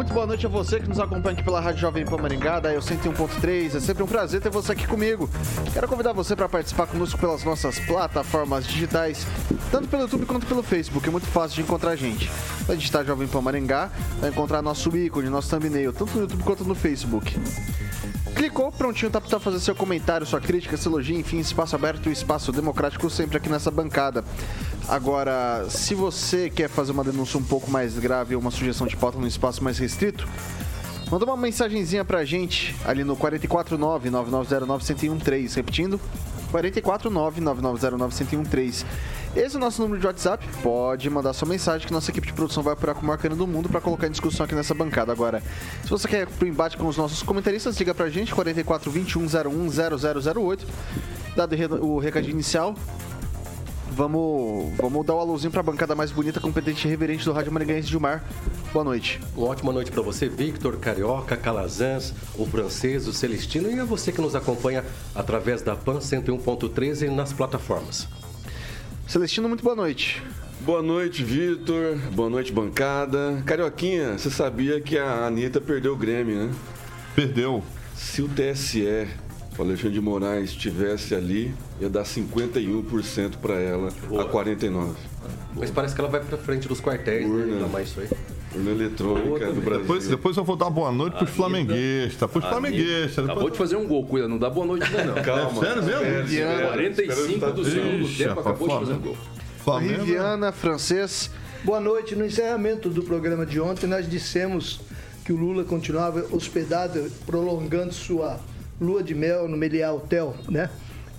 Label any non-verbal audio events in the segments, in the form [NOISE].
muito boa noite a você que nos acompanha aqui pela Rádio Jovem Pan Maringá, da Eu 101.3. É sempre um prazer ter você aqui comigo. Quero convidar você para participar conosco pelas nossas plataformas digitais, tanto pelo YouTube quanto pelo Facebook. É muito fácil de encontrar a gente. Vai digitar Jovem Pan Maringá, vai encontrar nosso ícone, nosso thumbnail, tanto no YouTube quanto no Facebook. Clicou, prontinho, tá para fazer seu comentário, sua crítica, seu elogio, enfim, espaço aberto e espaço democrático sempre aqui nessa bancada. Agora, se você quer fazer uma denúncia um pouco mais grave ou uma sugestão de pauta num espaço mais restrito, manda uma mensagenzinha pra gente ali no 449-9909-1013. Repetindo, 449-9909-1013. Esse é o nosso número de WhatsApp. Pode mandar sua mensagem que nossa equipe de produção vai apurar com o Marcano do Mundo para colocar em discussão aqui nessa bancada. Agora, se você quer pro embate com os nossos comentaristas, liga pra gente, 44 21 01 0008. Dado o recadinho inicial, Vamos, vamos dar o um alôzinho para a bancada mais bonita, competente e reverente do Rádio Maringaense Gilmar. Boa noite. Uma ótima noite para você, Victor, Carioca, Calazans, o francês, o Celestino e a você que nos acompanha através da PAN 101.13 e nas plataformas. Celestino, muito boa noite. Boa noite, Vitor. Boa noite, bancada. Carioquinha, você sabia que a Anitta perdeu o Grêmio, né? Perdeu. Se o TSE o Alexandre de Moraes estivesse ali, ia dar 51% para ela Boa. a 49%. Mas parece que ela vai para frente dos quartéis, né? Urna. né? mais isso aí. Urna eletrônica do Brasil. Depois, depois eu vou dar boa noite para os flamenguistas. Para os flamenguistas. Depois... Acabou de fazer um gol, cuida, não dá boa noite ainda não. [LAUGHS] Calma. É sério mesmo? Viana, 45 do segundo tempo, acabou de fazer um gol. Flamengo. Riviana, francês. Boa noite. No encerramento do programa de ontem, nós dissemos que o Lula continuava hospedado, prolongando sua lua de mel no Meliá Hotel, né?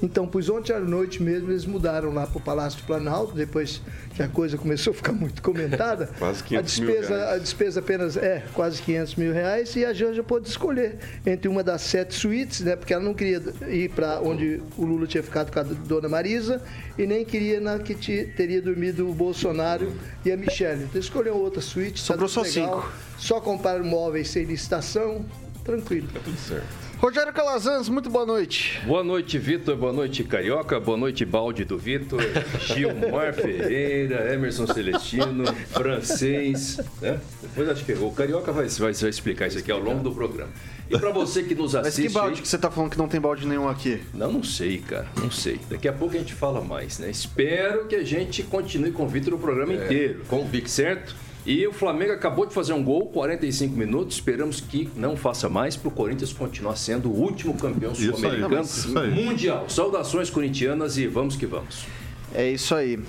Então, pois ontem à noite mesmo eles mudaram lá para o Palácio do Planalto, depois que a coisa começou a ficar muito comentada. [LAUGHS] quase 500 a despesa, mil A despesa apenas é quase 500 mil reais e a Janja pôde escolher entre uma das sete suítes, né? Porque ela não queria ir para onde o Lula tinha ficado com a dona Marisa e nem queria na que teria dormido o Bolsonaro e a Michelle. Então escolheu outra suíte. Sobrou só legal, cinco. Só comprar móveis sem licitação, tranquilo. Tá tudo certo. Rogério Calazans, muito boa noite. Boa noite, Vitor. Boa noite, Carioca. Boa noite, Balde do Vitor. Gilmar [LAUGHS] Ferreira, Emerson Celestino, francês. Né? Depois acho que o Carioca vai, vai, vai explicar isso aqui ao longo do programa. E para você que nos assiste. Mas que balde que você tá falando que não tem balde nenhum aqui? Não, não sei, cara. Não sei. Daqui a pouco a gente fala mais, né? Espero que a gente continue com o Vitor o programa é. inteiro. Com o Vic, certo? E o Flamengo acabou de fazer um gol, 45 minutos. Esperamos que não faça mais para o Corinthians continuar sendo o último campeão sul-americano mundial. Saudações corintianas e vamos que vamos. É isso aí.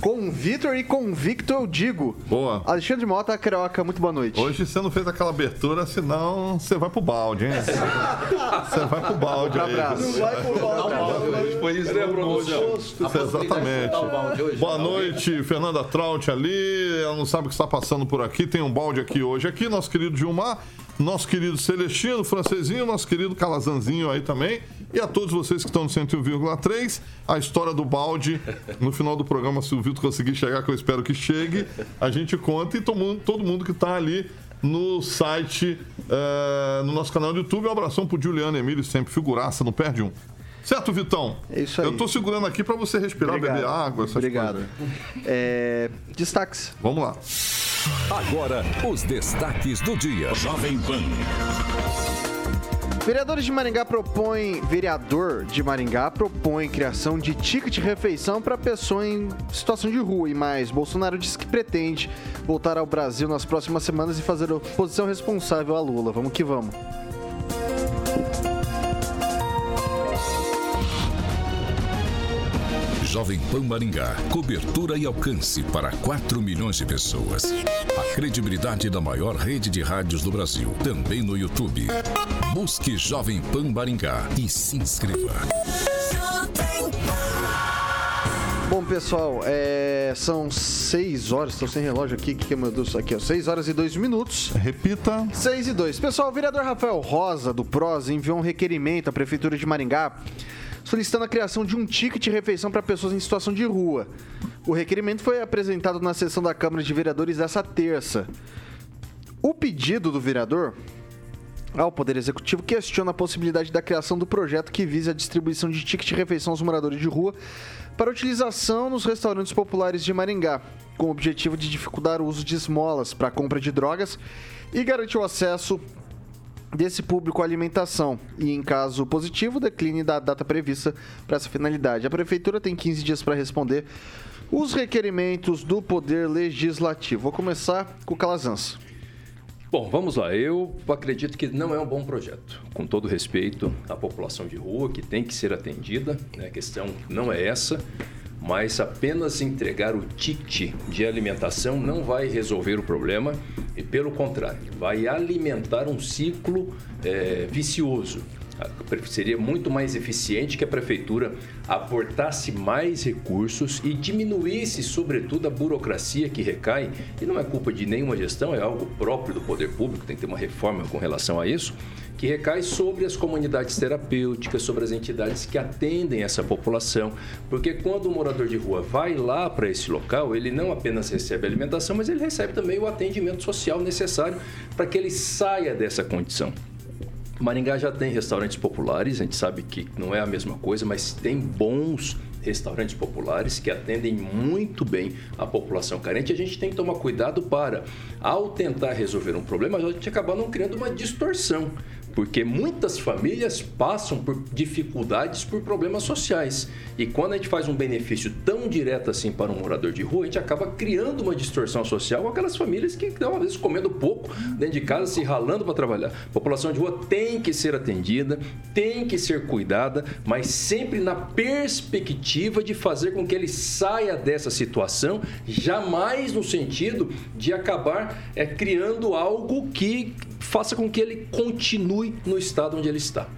Com Vitor e convicto eu digo. Boa. Alexandre Mota, Carioca, muito boa noite. Hoje você não fez aquela abertura, senão você vai pro balde, hein? Você vai pro balde aí. Não vai pro balde. Foi isso, né, promoção? Exatamente. Boa noite, Fernanda Traut ali. Ela não sabe o que está passando por aqui. Tem um balde aqui hoje. Aqui, nosso querido Gilmar nosso querido Celestino, francesinho, nosso querido Calazanzinho aí também. E a todos vocês que estão no 101,3. A história do balde, no final do programa, se o Vitor conseguir chegar, que eu espero que chegue, a gente conta e todo mundo, todo mundo que está ali no site, uh, no nosso canal do YouTube. Um abração pro Juliano Emílio, sempre figuraça, não perde um. Certo, Vitão? É isso aí. Eu tô segurando aqui para você respirar, Obrigado. beber água, essas Obrigado. É... Destaques. Vamos lá. Agora, os destaques do dia. Jovem Pan. Vereadores de Maringá propõem, vereador de Maringá propõe criação de ticket de refeição para pessoa em situação de rua e mais. Bolsonaro diz que pretende voltar ao Brasil nas próximas semanas e fazer oposição responsável a Lula. Vamos que vamos. Jovem Pan Maringá. Cobertura e alcance para 4 milhões de pessoas. A credibilidade da maior rede de rádios do Brasil. Também no YouTube. Busque Jovem Pan Maringá e se inscreva. Bom, pessoal, é, são 6 horas, estou sem relógio aqui, que meu Deus, aqui, ó, 6 horas e 2 minutos. Repita. 6 e 2. Pessoal, o vereador Rafael Rosa, do PROS, enviou um requerimento à Prefeitura de Maringá solicitando a criação de um ticket de refeição para pessoas em situação de rua. O requerimento foi apresentado na sessão da Câmara de Vereadores dessa terça. O pedido do vereador ao Poder Executivo questiona a possibilidade da criação do projeto que visa a distribuição de ticket de refeição aos moradores de rua para utilização nos restaurantes populares de Maringá, com o objetivo de dificultar o uso de esmolas para a compra de drogas e garantir o acesso desse público alimentação e, em caso positivo, decline da data prevista para essa finalidade. A Prefeitura tem 15 dias para responder os requerimentos do Poder Legislativo. Vou começar com o Calazans. Bom, vamos lá. Eu acredito que não é um bom projeto. Com todo respeito à população de rua, que tem que ser atendida, né? a questão não é essa, mas apenas entregar o ticket de alimentação não vai resolver o problema e, pelo contrário, vai alimentar um ciclo é, vicioso. Seria muito mais eficiente que a prefeitura aportasse mais recursos e diminuísse, sobretudo, a burocracia que recai, e não é culpa de nenhuma gestão, é algo próprio do poder público, tem que ter uma reforma com relação a isso, que recai sobre as comunidades terapêuticas, sobre as entidades que atendem essa população, porque quando o morador de rua vai lá para esse local, ele não apenas recebe alimentação, mas ele recebe também o atendimento social necessário para que ele saia dessa condição. Maringá já tem restaurantes populares, a gente sabe que não é a mesma coisa, mas tem bons restaurantes populares que atendem muito bem a população carente. A gente tem que tomar cuidado para, ao tentar resolver um problema, a gente acabar não criando uma distorção porque muitas famílias passam por dificuldades por problemas sociais. E quando a gente faz um benefício tão direto assim para um morador de rua, a gente acaba criando uma distorção social com aquelas famílias que estão, às vezes, comendo pouco dentro de casa, se ralando para trabalhar. A população de rua tem que ser atendida, tem que ser cuidada, mas sempre na perspectiva de fazer com que ele saia dessa situação, jamais no sentido de acabar é, criando algo que faça com que ele continue no estado onde ele está.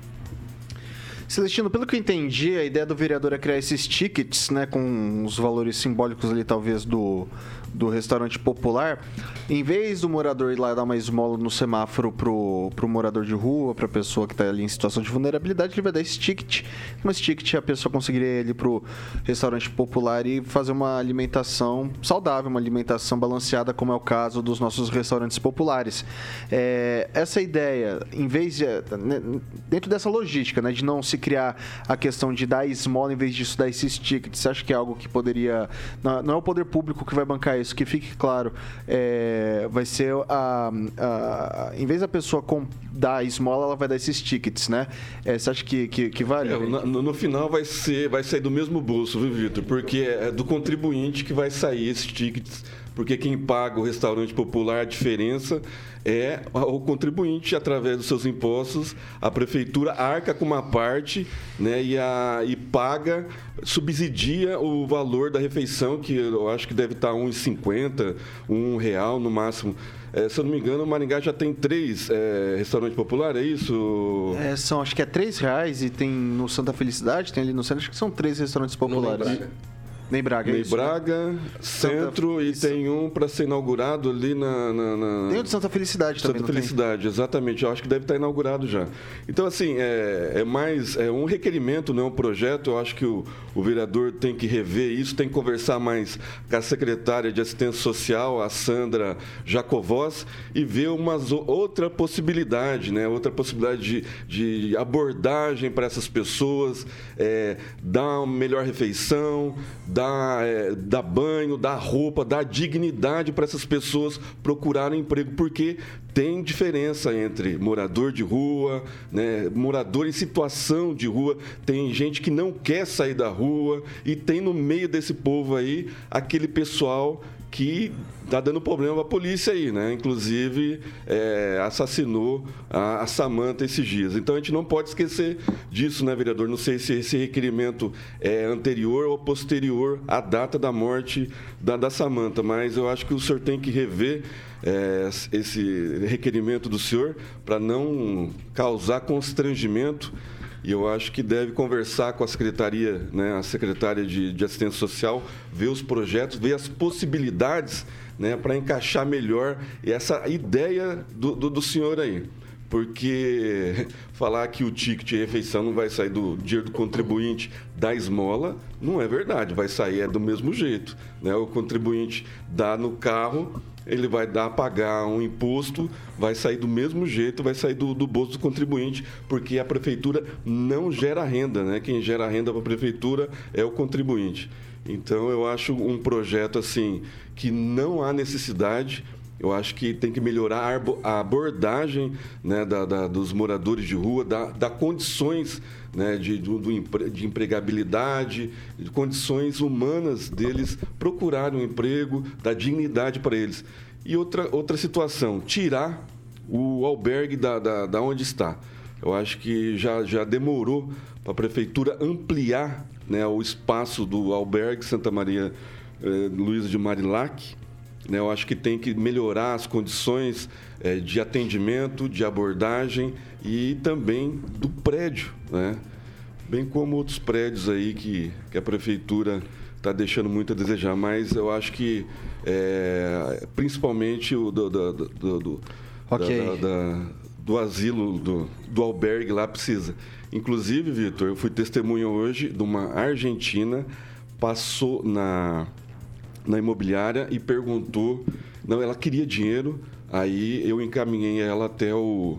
Celestino, pelo que eu entendi, a ideia do vereador é criar esses tickets, né, com os valores simbólicos ali, talvez, do, do restaurante popular, em vez do morador ir lá dar uma esmola no semáforo pro, pro morador de rua, pra pessoa que tá ali em situação de vulnerabilidade, ele vai dar esse ticket. Esse ticket a pessoa conseguiria ir pro restaurante popular e fazer uma alimentação saudável, uma alimentação balanceada, como é o caso dos nossos restaurantes populares. É, essa ideia, em vez de. Né, dentro dessa logística, né, de não se criar a questão de dar esmola em vez disso dar esses tickets, você acha que é algo que poderia. Não, é o poder público que vai bancar isso, que fique claro. É, vai ser a, a, Em vez da pessoa dar esmola, ela vai dar esses tickets, né? É, você acha que, que, que vale? É, no, no, final vai, ser, vai sair do mesmo bolso, viu, Vitor? Porque é do contribuinte que vai sair esses tickets porque quem paga o restaurante popular, a diferença é o contribuinte, através dos seus impostos, a prefeitura arca com uma parte né, e, a, e paga, subsidia o valor da refeição, que eu acho que deve estar R$ 1,50, R$ real no máximo. É, se eu não me engano, o Maringá já tem três é, restaurantes populares, é isso? É, são, acho que é três reais e tem no Santa Felicidade, tem ali no centro, acho que são três restaurantes populares. Nem Braga, é Nem Braga, Centro Santa... e tem um para ser inaugurado ali na, na, na... Tem o de Santa Felicidade Santa também. Santa Felicidade, tem? exatamente. Eu acho que deve estar inaugurado já. Então, assim, é, é mais é um requerimento, não é um projeto. Eu acho que o, o vereador tem que rever isso, tem que conversar mais com a secretária de assistência social, a Sandra Jacovós, e ver uma outra possibilidade, né? Outra possibilidade de, de abordagem para essas pessoas, é, dar uma melhor refeição, dar dar, é, dar banho, dar roupa, dar dignidade para essas pessoas procurarem emprego, porque tem diferença entre morador de rua, né, morador em situação de rua, tem gente que não quer sair da rua e tem no meio desse povo aí aquele pessoal que está dando problema para a polícia aí, né? Inclusive, é, assassinou a, a Samanta esses dias. Então, a gente não pode esquecer disso, né, vereador? Não sei se esse requerimento é anterior ou posterior à data da morte da, da Samanta, mas eu acho que o senhor tem que rever é, esse requerimento do senhor para não causar constrangimento e eu acho que deve conversar com a secretaria, né, a secretária de, de assistência social, ver os projetos, ver as possibilidades né, para encaixar melhor essa ideia do, do, do senhor aí porque [LAUGHS] falar que o ticket de refeição não vai sair do dinheiro do contribuinte da esmola não é verdade, vai sair é do mesmo jeito. Né? O contribuinte dá no carro, ele vai dar pagar um imposto, vai sair do mesmo jeito, vai sair do, do bolso do contribuinte, porque a prefeitura não gera renda, né? Quem gera renda para a prefeitura é o contribuinte. Então eu acho um projeto assim que não há necessidade. Eu acho que tem que melhorar a abordagem né, da, da, dos moradores de rua, da, da condições né, de, do, de empregabilidade, de condições humanas deles procurarem um emprego, da dignidade para eles. E outra, outra situação, tirar o albergue da, da, da onde está. Eu acho que já, já demorou para a prefeitura ampliar né, o espaço do albergue Santa Maria eh, Luísa de Marilac. Né, eu acho que tem que melhorar as condições eh, de atendimento, de abordagem e também do prédio, né? bem como outros prédios aí que, que a prefeitura está deixando muito a desejar, mas eu acho que é, principalmente o do, do, do, do, okay. da, da, do asilo, do, do albergue lá precisa. Inclusive, Vitor, eu fui testemunha hoje de uma argentina, passou na, na imobiliária e perguntou, não, ela queria dinheiro, aí eu encaminhei ela até o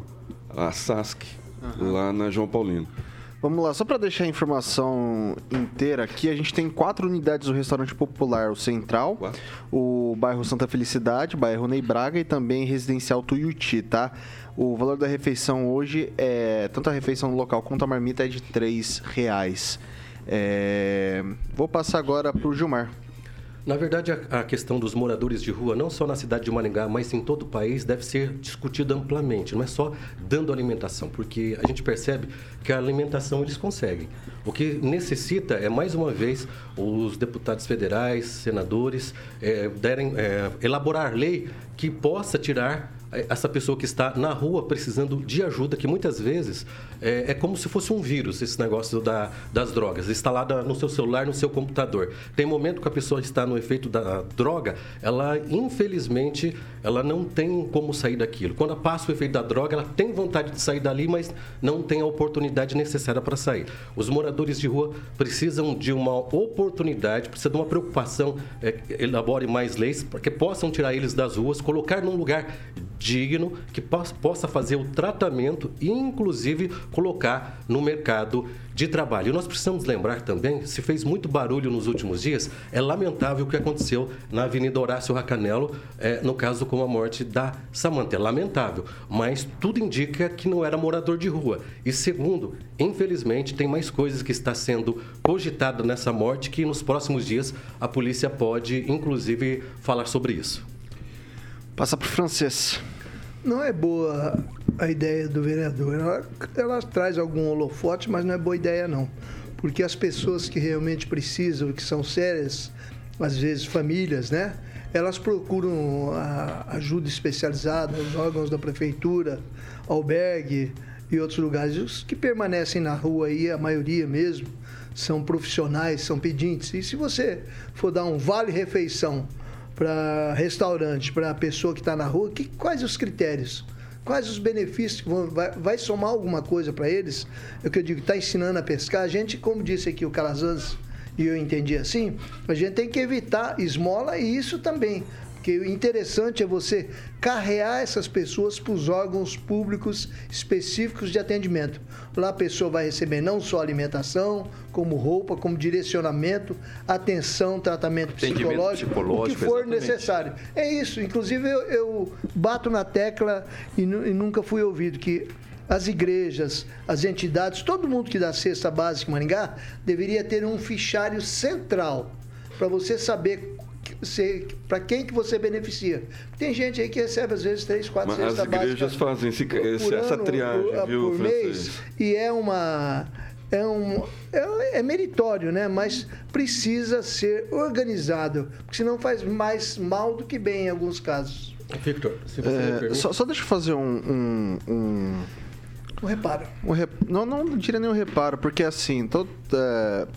a SASC, uhum. lá na João Paulino. Vamos lá, só para deixar a informação inteira aqui, a gente tem quatro unidades do restaurante popular, o Central, o bairro Santa Felicidade, o bairro Ney Braga e também residencial Tuiuti, tá? O valor da refeição hoje é, tanto a refeição no local quanto a marmita é de três reais. É... Vou passar agora para o Gilmar. Na verdade, a, a, questão dos moradores de rua, não só na cidade de Maringá, mas em todo o país, deve ser discutida amplamente. Não é só dando alimentação, porque a gente percebe que a alimentação eles conseguem. O que necessita é, mais uma vez, os deputados federais, senadores, é, derem, é, elaborar lei que possa tirar essa pessoa que está na rua precisando de ajuda, que muitas vezes é, é como se fosse um vírus, esse negócio da, das drogas, instalada no seu celular, no seu computador. Tem momento que a pessoa está no efeito da droga, ela infelizmente ela não tem como sair daquilo. Quando passa o efeito da droga, ela tem vontade de sair dali, mas não tem a oportunidade necessária para sair. Os moradores de rua precisam de uma oportunidade, precisam de uma preocupação, é, elabore mais leis para que possam tirar eles das ruas, colocar num lugar digno, que possa fazer o tratamento e, inclusive, colocar no mercado de trabalho. E nós precisamos lembrar também, se fez muito barulho nos últimos dias, é lamentável o que aconteceu na Avenida Horácio Racanelo, é, no caso com a morte da Samanta. É lamentável, mas tudo indica que não era morador de rua. E segundo, infelizmente, tem mais coisas que está sendo cogitada nessa morte que nos próximos dias a polícia pode, inclusive, falar sobre isso. Passa para o francês. Não é boa a ideia do vereador. Ela, ela traz algum holofote, mas não é boa ideia, não. Porque as pessoas que realmente precisam, que são sérias, às vezes famílias, né? Elas procuram ajuda especializada, os órgãos da prefeitura, albergue e outros lugares. Os que permanecem na rua aí, a maioria mesmo, são profissionais, são pedintes. E se você for dar um vale-refeição para restaurante, para a pessoa que está na rua, que, quais os critérios? Quais os benefícios vão, vai, vai somar alguma coisa para eles? É o que eu digo, está ensinando a pescar. A gente, como disse aqui o Calazans, e eu entendi assim, a gente tem que evitar esmola e isso também. Porque o interessante é você carrear essas pessoas para os órgãos públicos específicos de atendimento. Lá a pessoa vai receber não só alimentação, como roupa, como direcionamento, atenção, tratamento psicológico, psicológico, o que for exatamente. necessário. É isso. Inclusive eu, eu bato na tecla e, e nunca fui ouvido que as igrejas, as entidades, todo mundo que dá cesta básica em Maringá deveria ter um fichário central para você saber para quem que você beneficia. Tem gente aí que recebe às vezes três, quatro Mas as igrejas fazem esse, esse, essa triagem, por, viu, por mês e é uma é, um, é, é, meritório, né? mas precisa ser organizado, porque senão faz mais mal do que bem em alguns casos. Victor, se você é, permite... só, só, deixa eu fazer um, um, um... Um reparo. Um rep... Não, não diria nem um reparo, porque assim, todo, é...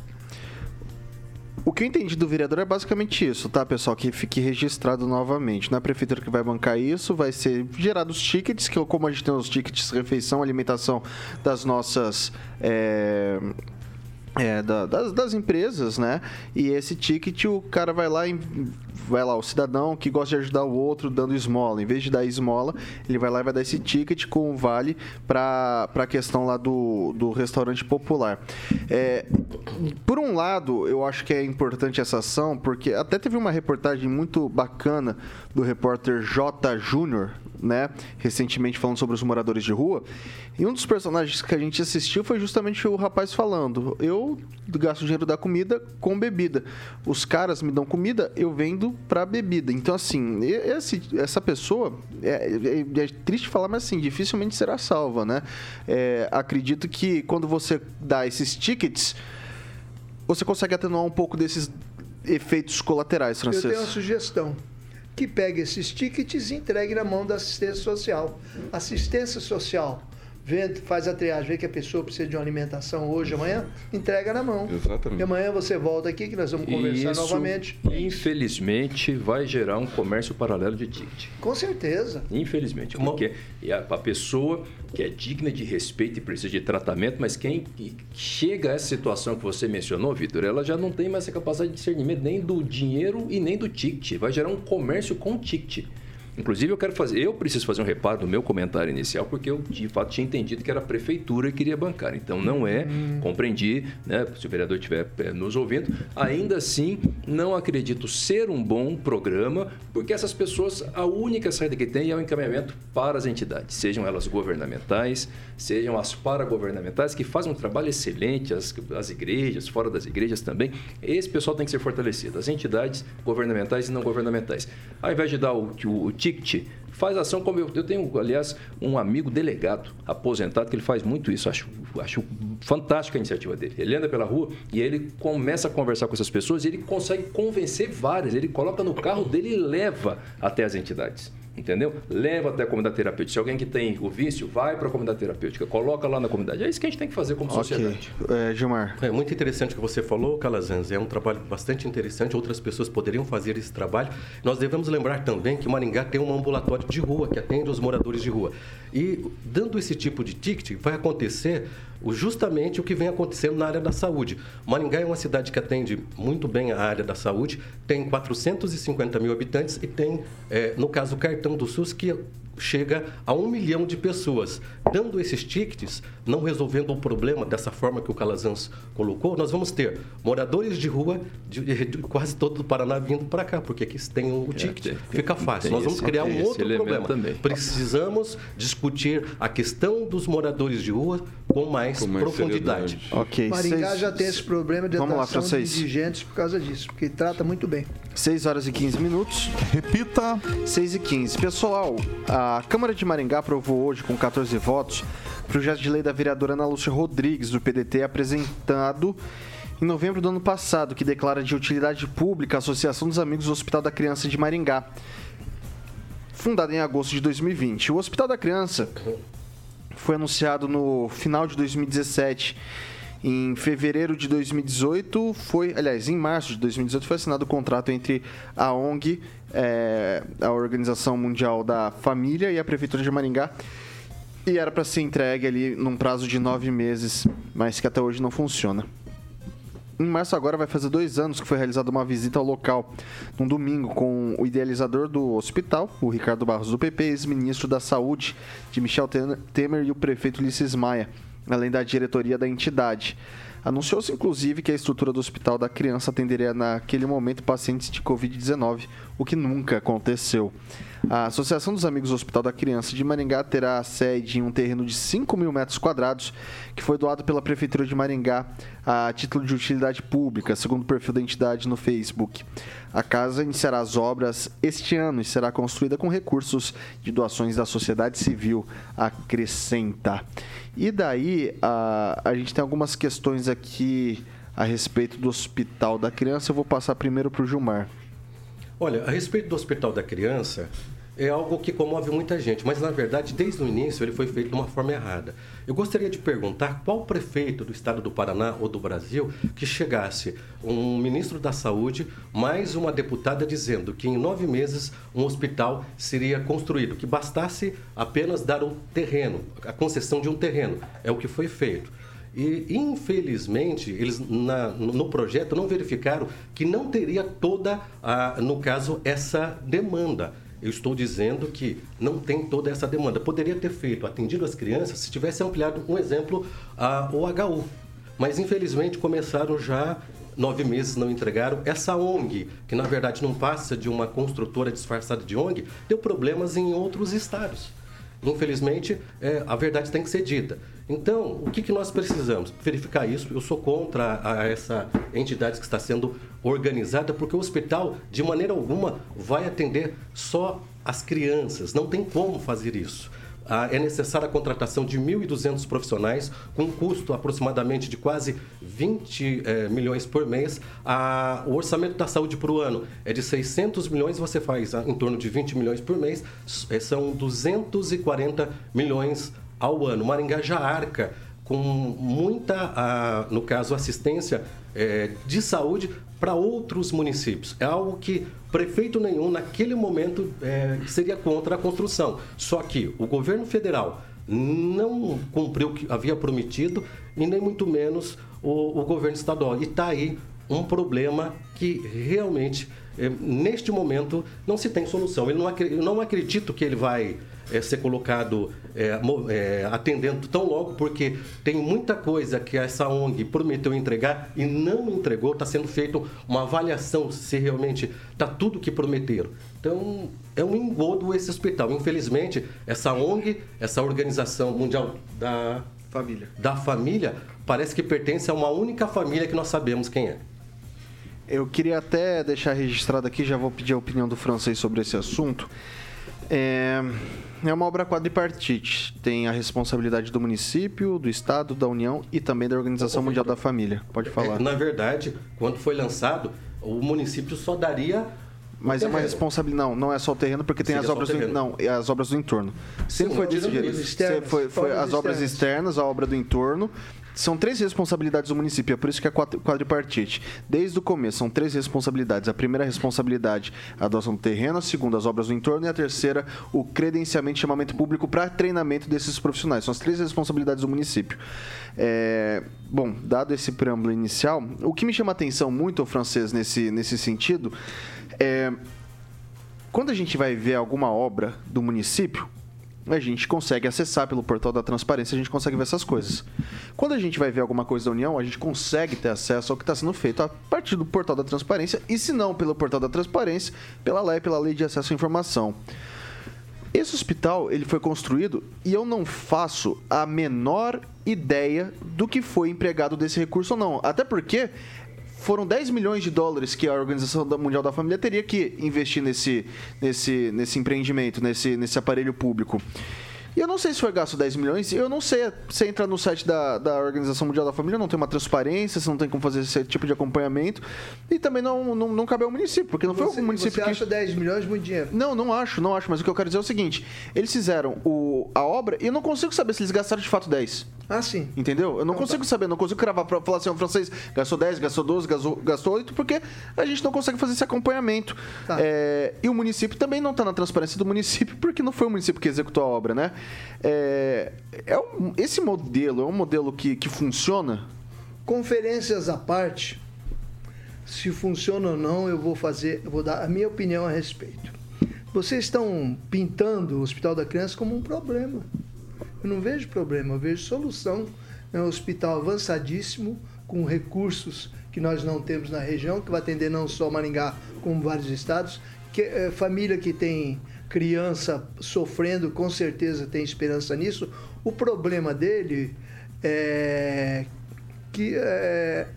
o que eu entendi do vereador é basicamente isso, tá, pessoal? Que fique registrado novamente. Não é a prefeitura que vai bancar isso, vai ser gerados tickets, que como a gente tem os tickets refeição, alimentação das nossas. É é, da, das, das, empresas, né? E esse ticket o cara vai lá e vai lá, o cidadão que gosta de ajudar o outro dando esmola. Em vez de dar esmola, ele vai lá e vai dar esse ticket com o vale para a questão lá do, do restaurante popular. É, por um lado, eu acho que é importante essa ação, porque até teve uma reportagem muito bacana do repórter J. Júnior, né, recentemente falando sobre os moradores de rua. E um dos personagens que a gente assistiu foi justamente o rapaz falando: eu gasto dinheiro da comida com bebida. Os caras me dão comida, eu vendo para bebida. Então, assim, esse, essa pessoa, é, é, é, triste falar, mas assim, dificilmente será salva, né? É, acredito que quando você dá esses tickets, você consegue atenuar um pouco desses efeitos colaterais, Francisco. Eu tenho uma sugestão que pegue esses tickets e entregue na mão da assistência social. Assistência social vê, faz a triagem, vê que a pessoa precisa de uma alimentação hoje, amanhã, entrega na mão. Exatamente. E amanhã você volta aqui que nós vamos conversar Isso, novamente. Infelizmente, vai gerar um comércio paralelo de ticket. Com certeza. Infelizmente, porque a pessoa que é digna de respeito e precisa de tratamento, mas quem chega a essa situação que você mencionou, Vitor, ela já não tem mais essa capacidade de discernimento nem do dinheiro e nem do ticket. Vai gerar um comércio com ticket. Inclusive, eu quero fazer, eu preciso fazer um reparo no meu comentário inicial, porque eu de fato tinha entendido que era a prefeitura que queria bancar. Então, não é, hum. compreendi, né? Se o vereador estiver é, nos ouvindo, ainda assim, não acredito ser um bom programa, porque essas pessoas, a única saída que tem é o encaminhamento para as entidades, sejam elas governamentais, sejam as paragovernamentais, que fazem um trabalho excelente, as, as igrejas, fora das igrejas também. Esse pessoal tem que ser fortalecido, as entidades governamentais e não governamentais. Ao invés de dar o, o, o ticket, faz ação como eu, eu tenho, aliás, um amigo delegado aposentado que ele faz muito isso. Acho, acho fantástica a iniciativa dele. Ele anda pela rua e ele começa a conversar com essas pessoas e ele consegue convencer várias. Ele coloca no carro dele e leva até as entidades entendeu? Leva até a comunidade terapêutica. Se alguém que tem o vício, vai para a comunidade terapêutica, coloca lá na comunidade. É isso que a gente tem que fazer como sociedade. É, Gilmar. É muito interessante o que você falou, Calazans. É um trabalho bastante interessante. Outras pessoas poderiam fazer esse trabalho. Nós devemos lembrar também que Maringá tem um ambulatório de rua que atende os moradores de rua. E dando esse tipo de ticket, vai acontecer justamente o que vem acontecendo na área da saúde. Maringá é uma cidade que atende muito bem a área da saúde, tem 450 mil habitantes e tem, é, no caso, o cartão do SUS, que chega a um milhão de pessoas. Dando esses tickets, não resolvendo o problema dessa forma que o Calazans colocou, nós vamos ter moradores de rua de, de quase todo o Paraná vindo para cá, porque aqui tem o ticket, é, fica fácil. Nós vamos criar um outro problema. Também. Precisamos discutir a questão dos moradores de rua com mais, com mais profundidade. Ok. Maringá Seis... já tem esse problema de Vamos atração lá, de indigentes por causa disso, porque trata muito bem. 6 horas e 15 minutos. Repita. 6 e 15. Pessoal, a Câmara de Maringá aprovou hoje, com 14 votos, projeto de lei da vereadora Ana Lúcia Rodrigues, do PDT, apresentado em novembro do ano passado, que declara de utilidade pública a Associação dos Amigos do Hospital da Criança de Maringá, fundada em agosto de 2020. O Hospital da Criança foi anunciado no final de 2017. Em fevereiro de 2018 foi, aliás, em março de 2018 foi assinado o contrato entre a ONG, é, a Organização Mundial da Família e a Prefeitura de Maringá. E era para ser entregue ali num prazo de nove meses, mas que até hoje não funciona. Em março agora vai fazer dois anos que foi realizada uma visita ao local, num domingo, com o idealizador do hospital, o Ricardo Barros do PP, ex-ministro da Saúde de Michel Temer e o prefeito Ulisses Maia, além da diretoria da entidade. Anunciou-se, inclusive, que a estrutura do Hospital da Criança atenderia naquele momento pacientes de Covid-19, o que nunca aconteceu. A Associação dos Amigos do Hospital da Criança de Maringá terá sede em um terreno de 5 mil metros quadrados, que foi doado pela Prefeitura de Maringá a título de utilidade pública, segundo o perfil da entidade no Facebook. A casa iniciará as obras este ano e será construída com recursos de doações da sociedade civil, acrescenta. E daí, a, a gente tem algumas questões aqui a respeito do Hospital da Criança. Eu vou passar primeiro para o Gilmar. Olha, a respeito do Hospital da Criança, é algo que comove muita gente, mas na verdade, desde o início, ele foi feito de uma forma errada. Eu gostaria de perguntar qual prefeito do estado do Paraná ou do Brasil que chegasse um ministro da Saúde mais uma deputada dizendo que em nove meses um hospital seria construído, que bastasse apenas dar o terreno, a concessão de um terreno. É o que foi feito. E, infelizmente, eles na, no projeto não verificaram que não teria toda, a, no caso, essa demanda. Eu estou dizendo que não tem toda essa demanda. Poderia ter feito, atendido as crianças, se tivesse ampliado, um exemplo, a, o HU. Mas, infelizmente, começaram já nove meses não entregaram. Essa ONG, que na verdade não passa de uma construtora disfarçada de ONG, deu problemas em outros estados. Infelizmente, é, a verdade tem que ser dita. Então, o que, que nós precisamos? Verificar isso. Eu sou contra a, a essa entidade que está sendo organizada, porque o hospital, de maneira alguma, vai atender só as crianças. Não tem como fazer isso. Ah, é necessária a contratação de 1.200 profissionais, com um custo aproximadamente de quase 20 eh, milhões por mês. Ah, o orçamento da saúde para o ano é de 600 milhões, você faz ah, em torno de 20 milhões por mês, eh, são 240 milhões ao ano. Maringá já arca com muita, no caso, assistência eh, de saúde para outros municípios. É algo que prefeito nenhum, naquele momento, é, seria contra a construção. Só que o governo federal não cumpriu o que havia prometido e nem muito menos o, o governo estadual. E está aí um problema que realmente, é, neste momento, não se tem solução. Eu não acredito que ele vai é, ser colocado é, é, atendendo tão logo, porque tem muita coisa que essa ONG prometeu entregar e não entregou. Está sendo feita uma avaliação se realmente está tudo que prometeram. Então, é um engodo esse hospital. Infelizmente, essa ONG, essa Organização Mundial da Família, da família parece que pertence a uma única família que nós sabemos quem é. Eu queria até deixar registrado aqui, já vou pedir a opinião do francês sobre esse assunto. É, é uma obra quadripartite. Tem a responsabilidade do município, do Estado, da União e também da Organização Mundial da Família. Pode falar. É, na verdade, quando foi lançado, o município só daria mas é uma responsabilidade. Não, não é só o terreno, porque tem Sim, as é obras do, não, é as obras do entorno. Sempre Sim, foi desse jeito. Sempre foi, foi as obras externas, a obra do entorno são três responsabilidades do município, é por isso que é quadripartite. Desde o começo, são três responsabilidades. A primeira responsabilidade, a doação do terreno, a segunda, as obras do entorno, e a terceira, o credenciamento e chamamento público para treinamento desses profissionais. São as três responsabilidades do município. É, bom, dado esse preâmbulo inicial, o que me chama atenção muito, o francês, nesse, nesse sentido, é quando a gente vai ver alguma obra do município, a gente consegue acessar pelo portal da transparência, a gente consegue ver essas coisas. Quando a gente vai ver alguma coisa da União, a gente consegue ter acesso ao que está sendo feito a partir do portal da transparência, e se não pelo portal da transparência, pela lei, pela lei de acesso à informação. Esse hospital ele foi construído e eu não faço a menor ideia do que foi empregado desse recurso ou não. Até porque foram 10 milhões de dólares que a Organização Mundial da Família teria que investir nesse, nesse, nesse empreendimento, nesse, nesse aparelho público. E eu não sei se foi gasto 10 milhões, eu não sei. Você entra no site da, da Organização Mundial da Família, não tem uma transparência, você não tem como fazer esse tipo de acompanhamento. E também não, não, não cabe ao município, porque não você, foi o município você que. acha 10 milhões muito dinheiro? Não, não acho, não acho. Mas o que eu quero dizer é o seguinte: eles fizeram o, a obra e eu não consigo saber se eles gastaram de fato 10. Ah, sim. Entendeu? Eu não consigo tá. saber, não consigo cravar pra falar assim, o francês gastou 10, gastou 12, gastou, gastou 8, porque a gente não consegue fazer esse acompanhamento. Tá. É, e o município também não está na transparência do município, porque não foi o município que executou a obra, né? É, é um, esse modelo é um modelo que, que funciona? Conferências à parte, se funciona ou não, eu vou fazer, eu vou dar a minha opinião a respeito. Vocês estão pintando o Hospital da Criança como um problema. Eu não vejo problema, eu vejo solução. É um hospital avançadíssimo, com recursos que nós não temos na região, que vai atender não só Maringá, como vários estados. Que, é, família que tem criança sofrendo, com certeza tem esperança nisso. O problema dele é que é,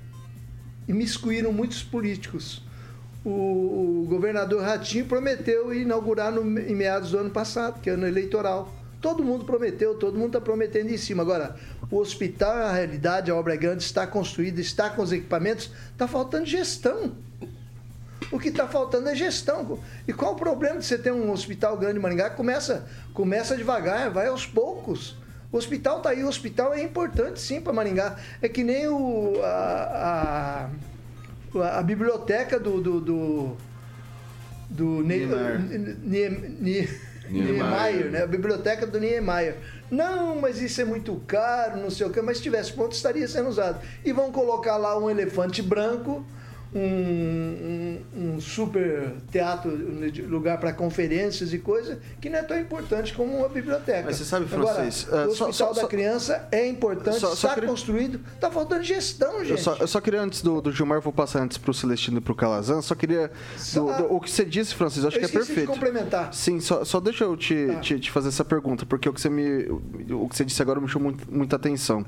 muitos políticos. O, o, governador Ratinho prometeu inaugurar no, em meados do ano passado, que é ano eleitoral. Todo mundo prometeu, todo mundo está prometendo em cima. Agora, o hospital, a realidade, a obra é grande, está construída, está com os equipamentos, está faltando gestão. O que está faltando é gestão. E qual o problema de você ter um hospital grande em Maringá? Começa, começa devagar, vai aos poucos. O hospital está aí, o hospital é importante sim para Maringá. É que nem o, a, a, a biblioteca do. do, do, do Niemeyer. Niemeyer, né? A biblioteca do Niemeyer. Não, mas isso é muito caro, não sei o que, mas se tivesse ponto estaria sendo usado. E vão colocar lá um elefante branco um, um, um, super teatro, lugar para conferências e coisas, que não é tão importante como uma biblioteca. Mas você sabe, Francês... Agora, uh, o Hospital só, da só, Criança é importante, só, está queria... construído, está faltando gestão, gente. Eu só, eu só queria, antes do, do Gilmar, vou passar antes para o Celestino e para o Calazan, só queria... Do, do, o que você disse, Francisco, acho que é perfeito. De complementar. Sim, só, só deixa eu te, tá. te, te, fazer essa pergunta, porque o que você, me, o que você disse agora me chamou muito, muita atenção.